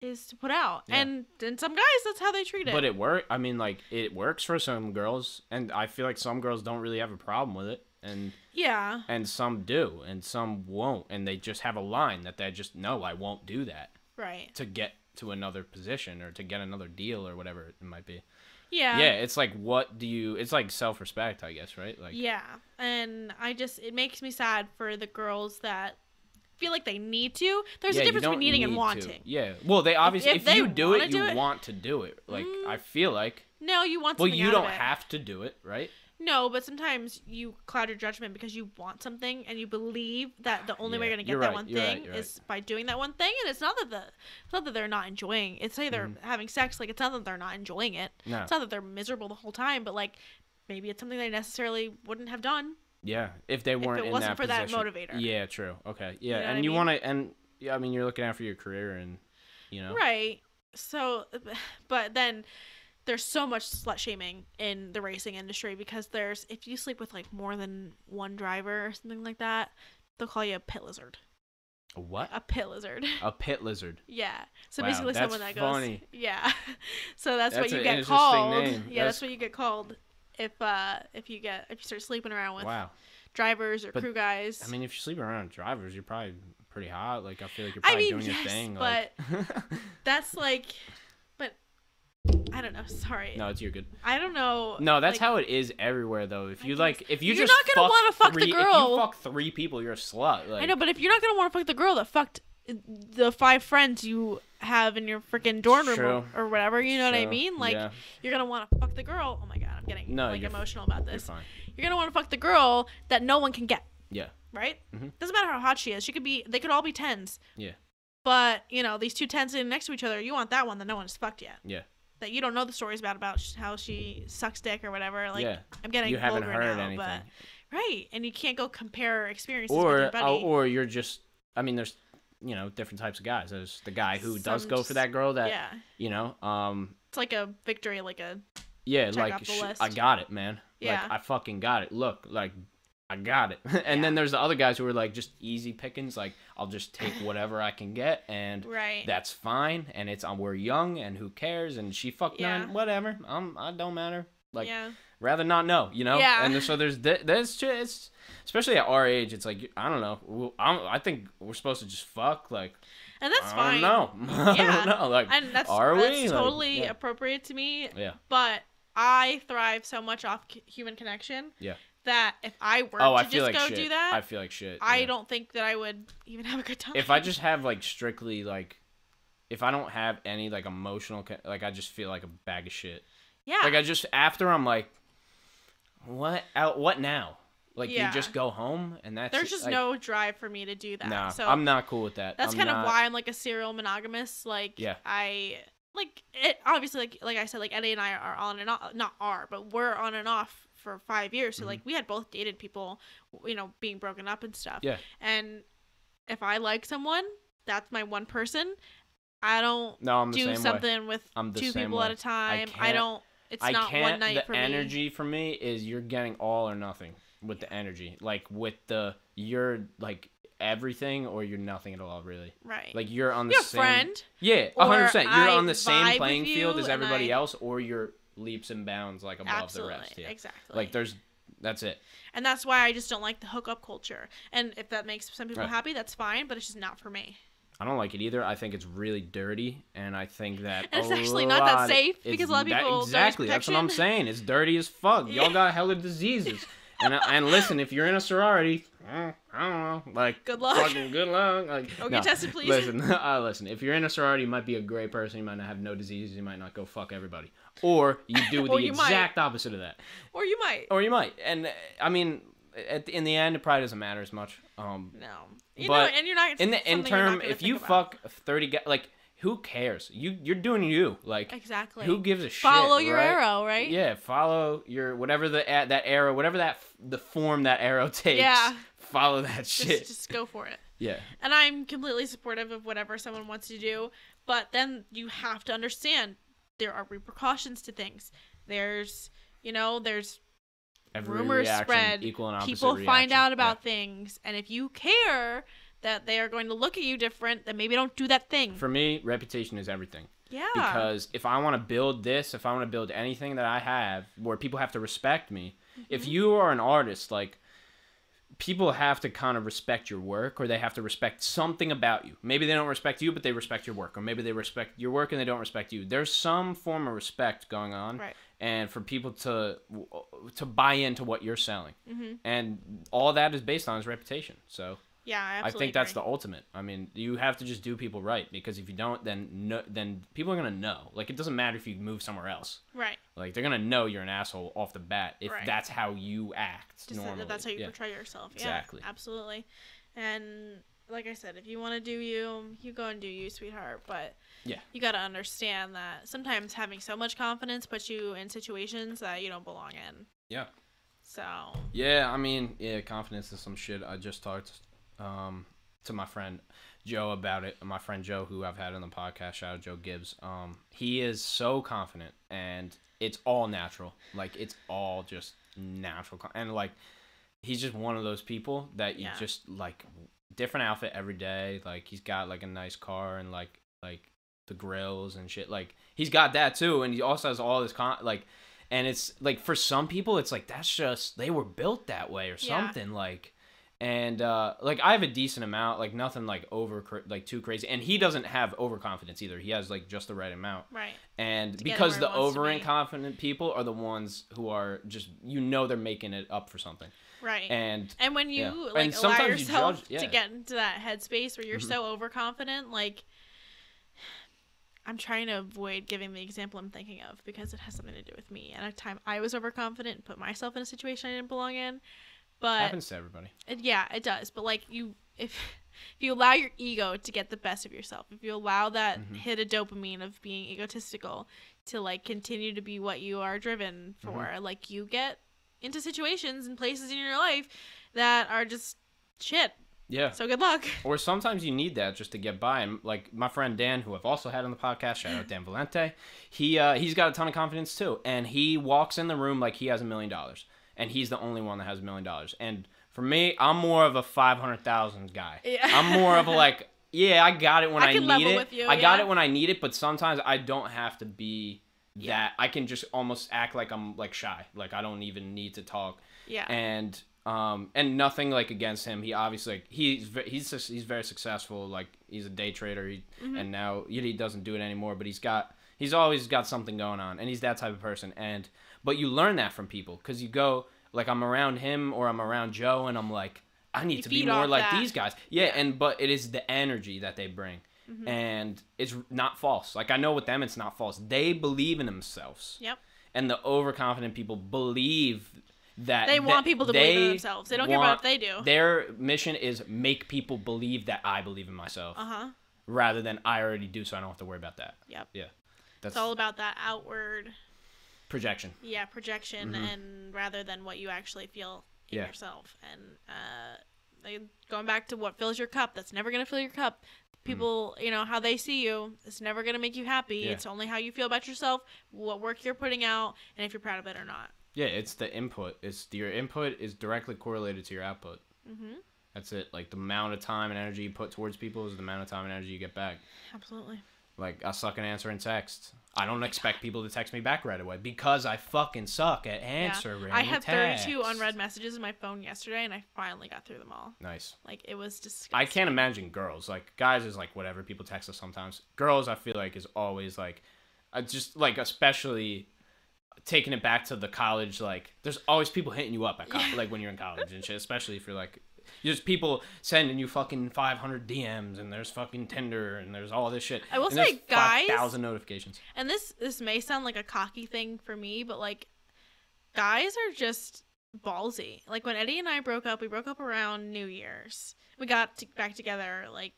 is to put out, Yeah. and and some guys that's how they treat it. But it work. I mean, like it works for some girls, and I feel like some girls don't really have a problem with it, and yeah, and some do, and some won't, and they just have a line that they just no, I won't do that right. to get to another position or to get another deal or whatever it might be. Yeah. yeah, it's like what do you? It's like self respect, I guess, right? Like Yeah, and I just it makes me sad for the girls that feel like they need to. There's yeah, a difference between needing and need to. wanting. Yeah, well, they obviously if if, they you do it, do you it- want to do it. Like Mm. I feel like. No, you want Well, you don't have to do it, right? No, but sometimes you cloud your judgment because you want something and you believe that the only way you're gonna get you're that right, one right, thing you're is by doing that one thing, and it's not that the it's not that they're not enjoying. It's either Mm-hmm. having sex, like it's not that they're not enjoying it. No. It's not that they're miserable the whole time, but like maybe it's something they necessarily wouldn't have done. Yeah, if they weren't If it in wasn't that for that motivator. Yeah, true. Okay, yeah, know and you want to, and yeah, I mean, you're looking out for your career, and you know, Right. So, (sighs) but then there's so much slut shaming in the racing industry because there's if you sleep with like more than one driver or something like that, they'll call you a pit lizard. a what? A pit lizard. A pit lizard. (laughs) Yeah. So Wow, basically, someone that goes. funny. (laughs) Yeah. so that's, That's what you get called. name. Yeah, that's, That's- what you get called if uh if you get if you start sleeping around with Wow. drivers or But, crew guys. I mean, if you're sleeping around drivers, you're probably pretty hot. Like, I feel like you're I probably mean, doing your thing. but like... (laughs) that's like, I don't know. (laughs) Sorry. no, it's you're good. I don't know. No, that's like, how it is everywhere, though. If you like, if you You're just not gonna fuck wanna fuck the three, if you fuck three people, you're a slut. Like, I know, but if you're not gonna want to fuck the girl that fucked the five friends you have in your freaking dorm room True. or, whatever, you know what I mean? Like, Yeah. you're gonna want to fuck the girl. Oh my god, I'm getting No, like you're emotional about you're this. fine. You're gonna want to fuck the girl that no one can get, Yeah. right? Mhm. Doesn't matter how hot she is. She could be. They could all be tens. Yeah. But you know, these two tens sitting next to each other, you want that one that no one's fucked yet. Yeah. That you don't know the stories about about how she sucks dick or whatever. Like, yeah. I'm getting You haven't heard now, anything. but right, and you can't go compare experiences with or your buddy. uh, or you're just I mean there's you know different types of guys there's the guy who does go just- for that girl that yeah, you know um it's like a victory, like a yeah like sh-. I got it man Yeah. like I fucking got it look like I got it (laughs) and then there's the other guys who are like just easy pickings like I'll just take (laughs) whatever I can get and right. that's fine and it's um, we're young and who cares and she fucked Yeah. nine whatever um I don't matter like yeah, rather not know, you know. Yeah. And so there's th- there's just especially at our age, it's like I don't know. I'm, I think we're supposed to just fuck. Like and that's I fine. (laughs) don't know. I Yeah. don't know. Like and that's are that's we Like, totally yeah. appropriate to me. yeah. But I thrive so much off c- human connection. Yeah. That if I were Oh, to I just feel like go shit. do that, I feel like shit. I yeah. don't think that I would even have a good time. If I just have like strictly like, if I don't have any like emotional, like I just feel like a bag of shit. yeah, Like I just after I'm like, what out? What now? Like Yeah. you just go home and that's there's just like, no drive for me to do that. Nah, so I'm not cool with that. that's I'm kind not- of why I'm like a serial monogamous. Like Yeah. I like it obviously like like I said like Eddie and I are on and off not are but we're on and off for five years. So Mhm. like we had both dated people, you know, being broken up and stuff. Yeah. And if I like someone, that's my one person. I don't No, I'm do same way. something with I'm two people way. at a time. I, can't- don't. It's I not can't. one night the for me. energy for me is you're getting all or nothing with the energy. Like with the you're like everything or you're nothing at all. Really. Right. Like you're on the you're same. friend. Yeah, hundred percent. You're I on the same playing field as everybody I- else, or you're leaps and bounds like above Absolutely. the rest. Yeah. Exactly. Like there's. That's it. and that's why I just don't like the hookup culture. And if that makes some people Right. happy, that's fine. But it's just not for me. I don't like it either. I think it's really dirty, and I think that And it's actually not that safe because a lot of that- people don't exactly. That's what I'm saying. It's dirty as fuck. Y'all got hella diseases. and and listen, if you're in a sorority, eh, I don't know, like Good luck. Fucking good luck. Like, Go get tested, please. Listen, (laughs) uh, listen. If you're in a sorority, you might be a great person. You might not have no diseases. You might not go fuck everybody, or you do (laughs) the you might. exact opposite of that, Or you might. or you might. And uh, I mean, at in the end, it probably doesn't matter as much. Um, No. You But know, and you're not. in the in term if you about. fuck 30 guys like who cares? You you're doing you. Like Exactly. who gives a shit? Follow your right? arrow, right? Yeah, follow your whatever the that arrow, whatever that f- the form that arrow (laughs) takes. Yeah. Follow that Just, shit. just go for it. (laughs) yeah. And I'm completely supportive of whatever someone wants to do, but then you have to understand there are repercussions to things. There's, you know, there's Every rumors spread, equal and opposite people find reaction. out Yeah. about things, and if you care that they are going to look at you different, then maybe don't do that thing. For me, reputation is everything. yeah. because if I want to build this, if I want to build anything that I have where people have to respect me, if Mm-hmm. you are an artist, like people have to kind of respect your work or they have to respect something about you. Maybe they don't respect you, but they respect your work, or maybe they respect your work and they don't respect you. There's some form of respect going on, Right. and for people to to buy into what you're selling, Mhm. and all that is based on is reputation. So. Yeah, I I think that's the ultimate. I mean, you have to just do people right because if you don't, then no, then people are gonna know. Like it doesn't matter if you move somewhere else. right. Like they're gonna know you're an asshole off the bat if Right. that's how you act Just normally. that's how you yeah. portray yourself. Yeah, Exactly. absolutely. And like I said, if you want to do you, you go and do you, sweetheart. But Yeah. you got to understand that sometimes having so much confidence puts you in situations that you don't belong in. Yeah. So Yeah, I mean, yeah, confidence is some shit. I just talked um, to my friend Joe about it. My friend Joe, who I've had on the podcast, shout out Joe Gibbs. Um, he is so confident, and it's all natural. Like it's all just natural, and like he's just one of those people that you Yeah. just like different outfit every day. Like he's got like a nice car and like like the grills and shit. Like he's got that too, and he also has all this con like. And it's like for some people, it's like that's just they were built that way or Yeah. something like and uh like i have a decent amount like nothing like over like too crazy and he doesn't have overconfidence either he has like just the right amount right, and To because the he wants to over be. confident people are the ones who are just you know they're making it up for something right. and And when you Yeah. like And allow sometimes you yourself judge- yeah. to get into that headspace where you're Mhm. so overconfident, like I'm trying to avoid giving the example I'm thinking of because it has something to do with me. At a time I was overconfident and put myself in a situation I didn't belong in. But happens to everybody it, yeah, it does. But like you if (laughs) if you allow your ego to get the best of yourself, if you allow that Mhm. hit of dopamine of being egotistical to like continue to be what you are driven for, Mm-hmm. like you get into situations and places in your life that are just shit. yeah So good luck. (laughs) or sometimes you need that just to get by and like my friend dan who i've also had on the podcast shout out dan valente he uh he's got a ton of confidence too and he walks in the room like he has a million dollars and he's the only one that has a million dollars. And for me i'm more of a 500000 guy. Yeah. i'm more of a like yeah i got it when I i, can need level it. with you, i got it when i need it but sometimes i don't have to be Yeah. that i can just almost act like i'm like shy. Like i don't even need to talk. Yeah. and um and nothing like against him. He obviously like, he's he's just, he's very successful. Like he's a day trader. He, Mm-hmm. and now he doesn't do it anymore but he's got he's always got something going on and he's that type of person and but you learn that from people because you go like i'm around him or i'm around joe and i'm like i need You to be more like that. these guys yeah, and but it is the energy that they bring Mm-hmm. and it's not false like i know with them it's not false they believe in themselves Yep. and the overconfident people believe that They want people to believe in themselves. They don't care about what they do. Their mission is make people believe that I believe in myself, Uh huh. rather than I already do, so I don't have to worry about that. Yep. Yeah, that's It's all about that outward, projection. yeah, projection, Mhm. and rather than what you actually feel in Yeah. yourself. And uh, going back to what fills your cup, that's never gonna fill your cup. Mm. People, you know, how they see you, it's never gonna make you happy. Yeah. It's only how you feel about yourself, what work you're putting out, and if you're proud of it or not. Yeah, it's the input. It's your input is directly correlated to your output. Mm-hmm. That's it. Like the amount of time and energy you put towards people is the amount of time and energy you get back. Absolutely. Like I suck at answering text. I don't expect people to text me back right away because I fucking suck at answering. I had 32 unread messages in my phone yesterday, and I finally got through them all. Nice. Like it was disgusting. I can't imagine girls. Like guys is like whatever people text us sometimes. Girls, I feel like is always like, I just like especially taking it back to the college. Like there's always people hitting you up at co- Yeah. like when you're in college and shit. Especially if you're like, there's people sending you fucking 500 DMs and there's fucking Tinder and there's all this shit. I will and say, guys- thousand notifications. And this this may sound like a cocky thing for me, but like guys are just ballsy. Like when Eddie and I broke up, we broke up around New Year's. We got to, back together like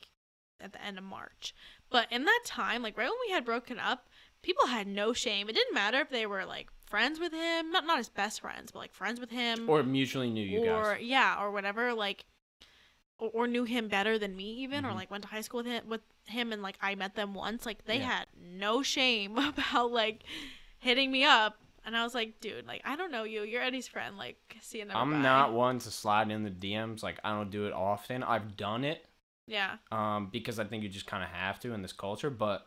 at the end of March. But in that time, like right when we had broken up, people had no shame. It didn't matter if they were like friends with him, not not his best friends, but like friends with him, Or mutually knew you or guys. Or yeah, or whatever, like, or, or knew him better than me even, or Mhm. like went to high school with him with him, and like I met them once. Like they Yeah. had no shame (laughs) about like hitting me up, and I was like, dude, like I don't know you, you're Eddie's friend, like see you never. I'm bye." not one to slide in the DMs. Like I don't do it often. I've done it Yeah, um, because I think you just kind of have to in this culture. But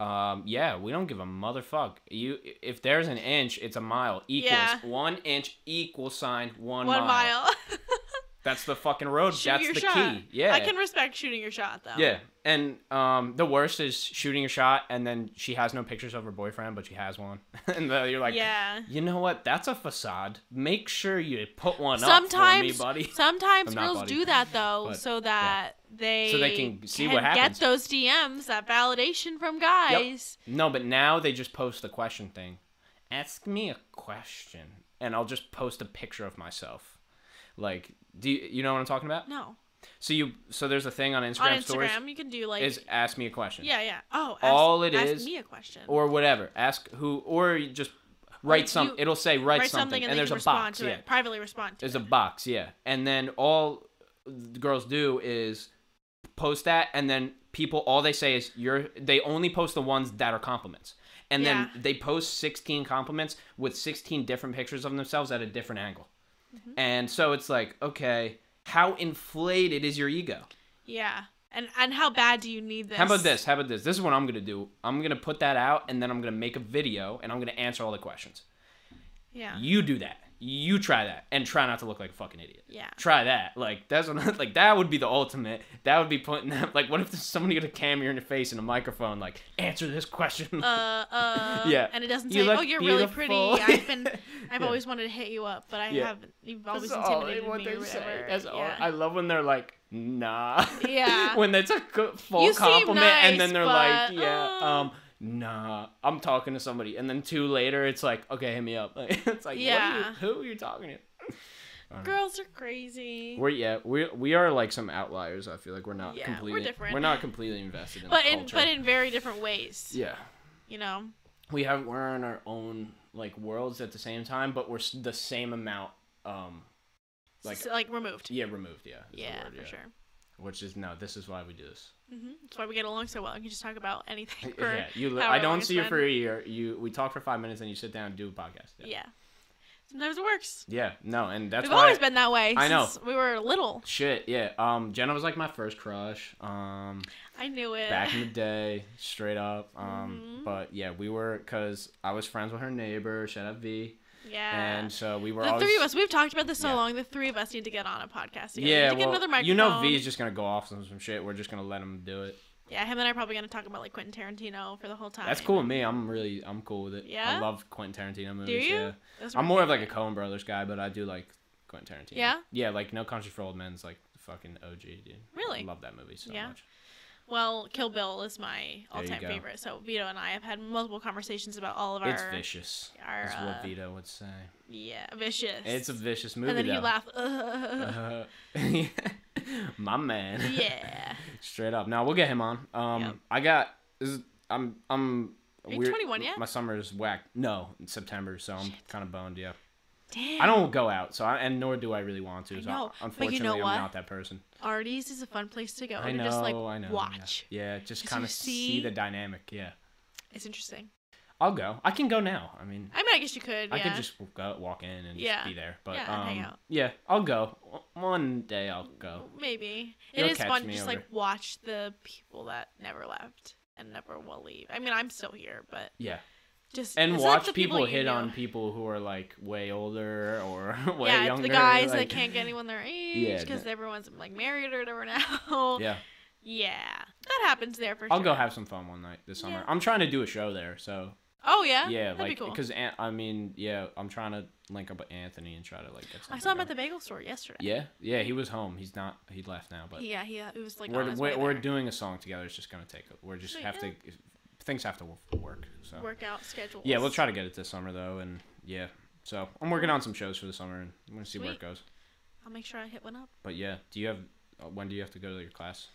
um, yeah, we don't give a motherfuck. You, if there's an inch, it's a mile. Equals Yeah. one inch equal sign one, one mile. mile. (laughs) That's the fucking road. Shoot That's the shot. key. Yeah. I can respect shooting your shot though. Yeah, and um, the worst is shooting a shot, and then she has no pictures of her boyfriend, but she has one, (laughs) and then you're like, yeah. you know what? That's a facade. Make sure you put one up Sometimes, for me, buddy. (laughs) sometimes girls buddy. do that though, But, so that they So they can see what happens. Get those DMs, that validation from guys. No, but now they just post the question thing. Ask me a question, and I'll just post a picture of myself. Like, do you, you know what I'm talking about? No, So you, so there's a thing on Instagram, on stories Instagram you can do like is ask me a question. yeah, yeah. Oh, ask, All it ask is- me a question. or whatever. Ask who, or you just write Like, some. you- It'll say write, write something, and, and there's a box. Yeah, it. Privately respond to there's it. a box. Yeah, and then all the girls do is post that, and then people all they say is you're. They only post the ones that are compliments. And then Yeah. they post 16 compliments with 16 different pictures of themselves at a different angle. Mm-hmm. And so it's like, okay, how inflated is your ego? yeah, and and how bad do you need this? How about this? How about this? This is what I'm gonna do. I'm gonna put that out, and then I'm gonna make a video, and I'm gonna answer all the questions. Yeah, You do that. You try that, and try not to look like a fucking idiot. yeah. Try that. Like that's what, (laughs) like that would be the ultimate. That would be putting that. Like, what if there's somebody got a camera in your face and a microphone? Like, answer this question. Uh, uh, (laughs) Yeah. and it doesn't You say, look "Oh, you're really pretty." (laughs) I've been, I've Yeah. always wanted to hit you up, but I Yeah. haven't. You've always That's all intimidated what me they or say. whatever. That's all. yeah. I love when they're like, nah. Yeah. when it's a full You seem compliment, and then they're like, yeah, uh. um, nah. I'm talking to somebody, and then two later, it's like, okay, hit me up. (laughs) it's like, Yeah. what are you, who are you talking to? Girls are crazy. We're yeah, we we are like some outliers. I feel like we're not Yeah, we're completely different. We're not completely invested in but in culture. but in very different ways. yeah, You know. we have we're in our own like worlds at the same time, but we're the same amount. Um, like Like like removed. yeah, removed. Yeah, is the Yeah, word, for sure. Which is no, this is why we do this. Hmm That's why we get along so well. You can just talk about anything. Yeah, you. li- I don't see you been. for a year. You we talk for five minutes and you sit down and do a podcast. yeah. Yeah. Sometimes it works. Yeah, no, and that's We've always been that way. I know. We were little. Shit, yeah. Um, Jenna was like my first crush. Um, I knew it. back in the day, straight up. Um, Mhm. but yeah, we were because I was friends with her neighbor. Shout out V. yeah. And so we were the always. three of us, we've talked about this so Yeah. long. The three of us need to get on a podcast. Together. Yeah, we need to get well, another microphone. you know V is just gonna go off on some shit. We're just gonna let him do it. Yeah, him and I are probably gonna talk about like Quentin Tarantino for the whole time. That's cool with me. I'm really, I'm cool with it. Yeah? I love Quentin Tarantino movies. Do you? Yeah. I'm more of like a Coen Brothers guy, but I do like Quentin Tarantino. Yeah? Yeah, like No Country for Old Men's like fucking OG, dude. Really? I love that movie so Yeah. much. Well, Kill Bill is my all-time favorite. So Vito and I have had multiple conversations about all of our. It's vicious. our, is uh, what Vito would say. Yeah, vicious. It's a vicious movie And then though. he laughed. "Ugh." Uh, (laughs) my man. yeah. (laughs) Straight up. Now we'll get him on. Um, Yep. I got. Is, I'm. I'm. Are you weird- 21 yet? My summer is whacked. No, in September, so I'm kind of boned. Yeah. Damn. I don't go out, so I, and nor do I really want to. So but you unfortunately, know? I'm not that person. Artie's is a fun place to go I know. just like I know. watch. Yeah, just kind of see... see- the dynamic. Yeah. It's interesting. I'll go. I can go now. I mean, I mean, I guess you could. I yeah. could just go, walk in and Yeah. just be there. But Yeah, um, hang out. yeah, I'll go. One day I'll go. Maybe it You'll is fun to just over. like watch the people that never left and never will leave. I mean, I'm still here, but Yeah. Just and it's like watch people, hit knew. on people who are like way older or (laughs) way younger yeah, it's the guys like, that can't get anyone their age because no- everyone's like married or whatever now. (laughs) Yeah, Yeah, that happens there for sure. I'll go have some fun one night this summer. Yeah. I'm trying to do a show there, so Oh yeah, yeah, that'd like be cool. because I mean, yeah, I'm trying to link up with Anthony and try to like get. I saw him going. at the bagel store yesterday. Yeah, yeah, he was home. He's not. He left now, but Yeah, he uh, it was like we're we're, we're doing a song together. It's just gonna take. A, We're just Sweet, have yeah. to. Things have to work. So workout schedule. yeah, we'll try to get it this summer though, and yeah. So I'm working on some shows for the summer, and I'm gonna see where it goes. I'll make sure I hit one up. But yeah, do you have? uh, When do you have to go to your class?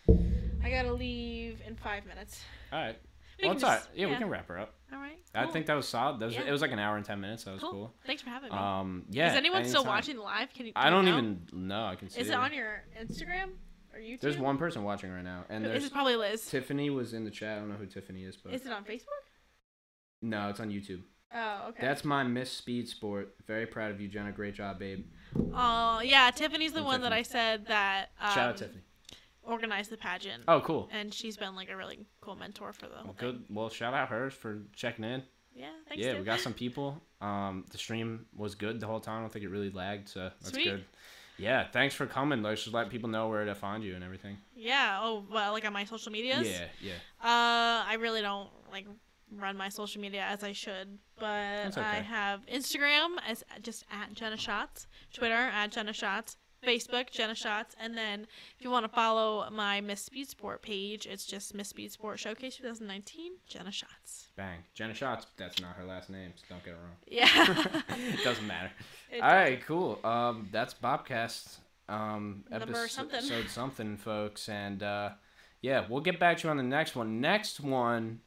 I gotta leave in five minutes. All right. We well, can it's all right. just- Yeah, we can wrap her up. All right. I think that was solid. That was, Yeah. It was like an hour and ten minutes. That was cool. cool. Thanks for having me. Um, yeah. is anyone still watching live? Can you? I do you don't know? even know. I can see. Is it on your Instagram or YouTube? There's one person watching right now, and This is probably Liz. Tiffany was in the chat. I don't know who Tiffany is, but Is it on Facebook? no, it's on YouTube. Oh, okay. That's my Miss Speed Sport. Very proud of you, Jenna. Great job, babe. Oh, yeah. Tiffany's the And one that Tiffany. I said that um, Shout out Tiffany. organized the pageant. Oh, cool. And she's been like a really cool mentor for the whole Well, thing. good. Well, shout out hers for checking in. Yeah, thanks. yeah, Tiff. we got some (laughs) people. Um, the stream was good the whole time. I don't think it really lagged, so that's Sweet. good. Yeah, thanks for coming. Let's just let people know where to find you and everything. Yeah. Oh, well, like on my social medias. Yeah, yeah. Uh, I really don't like run my social media as I should, but That's I have Instagram as just at Jenna Schatz, Twitter at Jenna Schatz, Facebook Jenna Schatz, and then if you want to follow my Miss Speed Sport page, it's just Miss Speed Sport Showcase 2019 Jenna Schatz. Bang. Jenna Schatz. That's not her last name, so don't get it wrong. Yeah. (laughs) it doesn't matter. (laughs) It All right, cool. Um, that's Bobcast. Um, episode something. episode something, folks, and uh, yeah, we'll get back to you on the next one. Next one,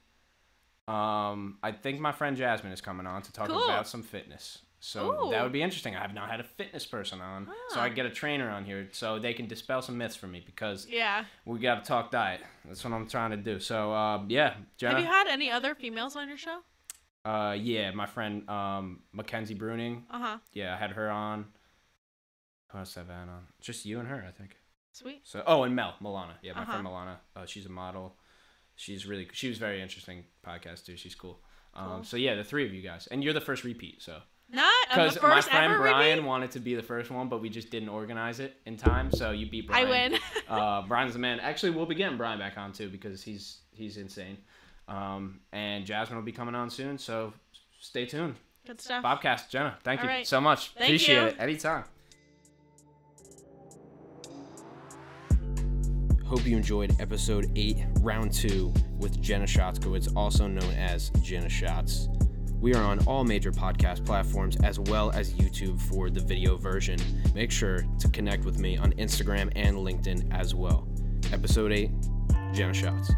um, I think my friend Jasmine is coming on to talk Cool. about some fitness. So that would be interesting. I have not had a fitness person on, so Ah. I get a trainer on here so they can dispel some myths for me because Yeah. we got to talk diet. That's what I'm trying to do. So uh, yeah, Jenna. Have you had any other females on your show? uh, yeah, my friend um, Mackenzie Bruning. Uh huh. Yeah, I had her on. Who else have I had on? Just you and her, I think. Sweet. So, oh, and Mel Milana. Yeah, my Uh-huh. friend Milana. Uh, she's a model. She's really. She was very interesting podcast too. She's cool. Um, Cool. so yeah, the three of you guys, and you're the first repeat. So Not because my friend Brian repeat? wanted to be the first one, but we just didn't organize it in time. So you beat Brian. I win. (laughs) uh, Brian's the man. Actually, we'll be getting Brian back on too because he's he's insane. Um, and Jasmine will be coming on soon. So stay tuned. Good stuff. Bobcast, Jenna, thank All you right. so much. Thank Appreciate you. it. Anytime. Hope you enjoyed episode 8, round 2, with Jenna Schatzkowitz, also known as Jenna Schatz. We are on all major podcast platforms as well as YouTube for the video version. Make sure to connect with me on Instagram and LinkedIn as well. Episode 8, Jenna Schatz.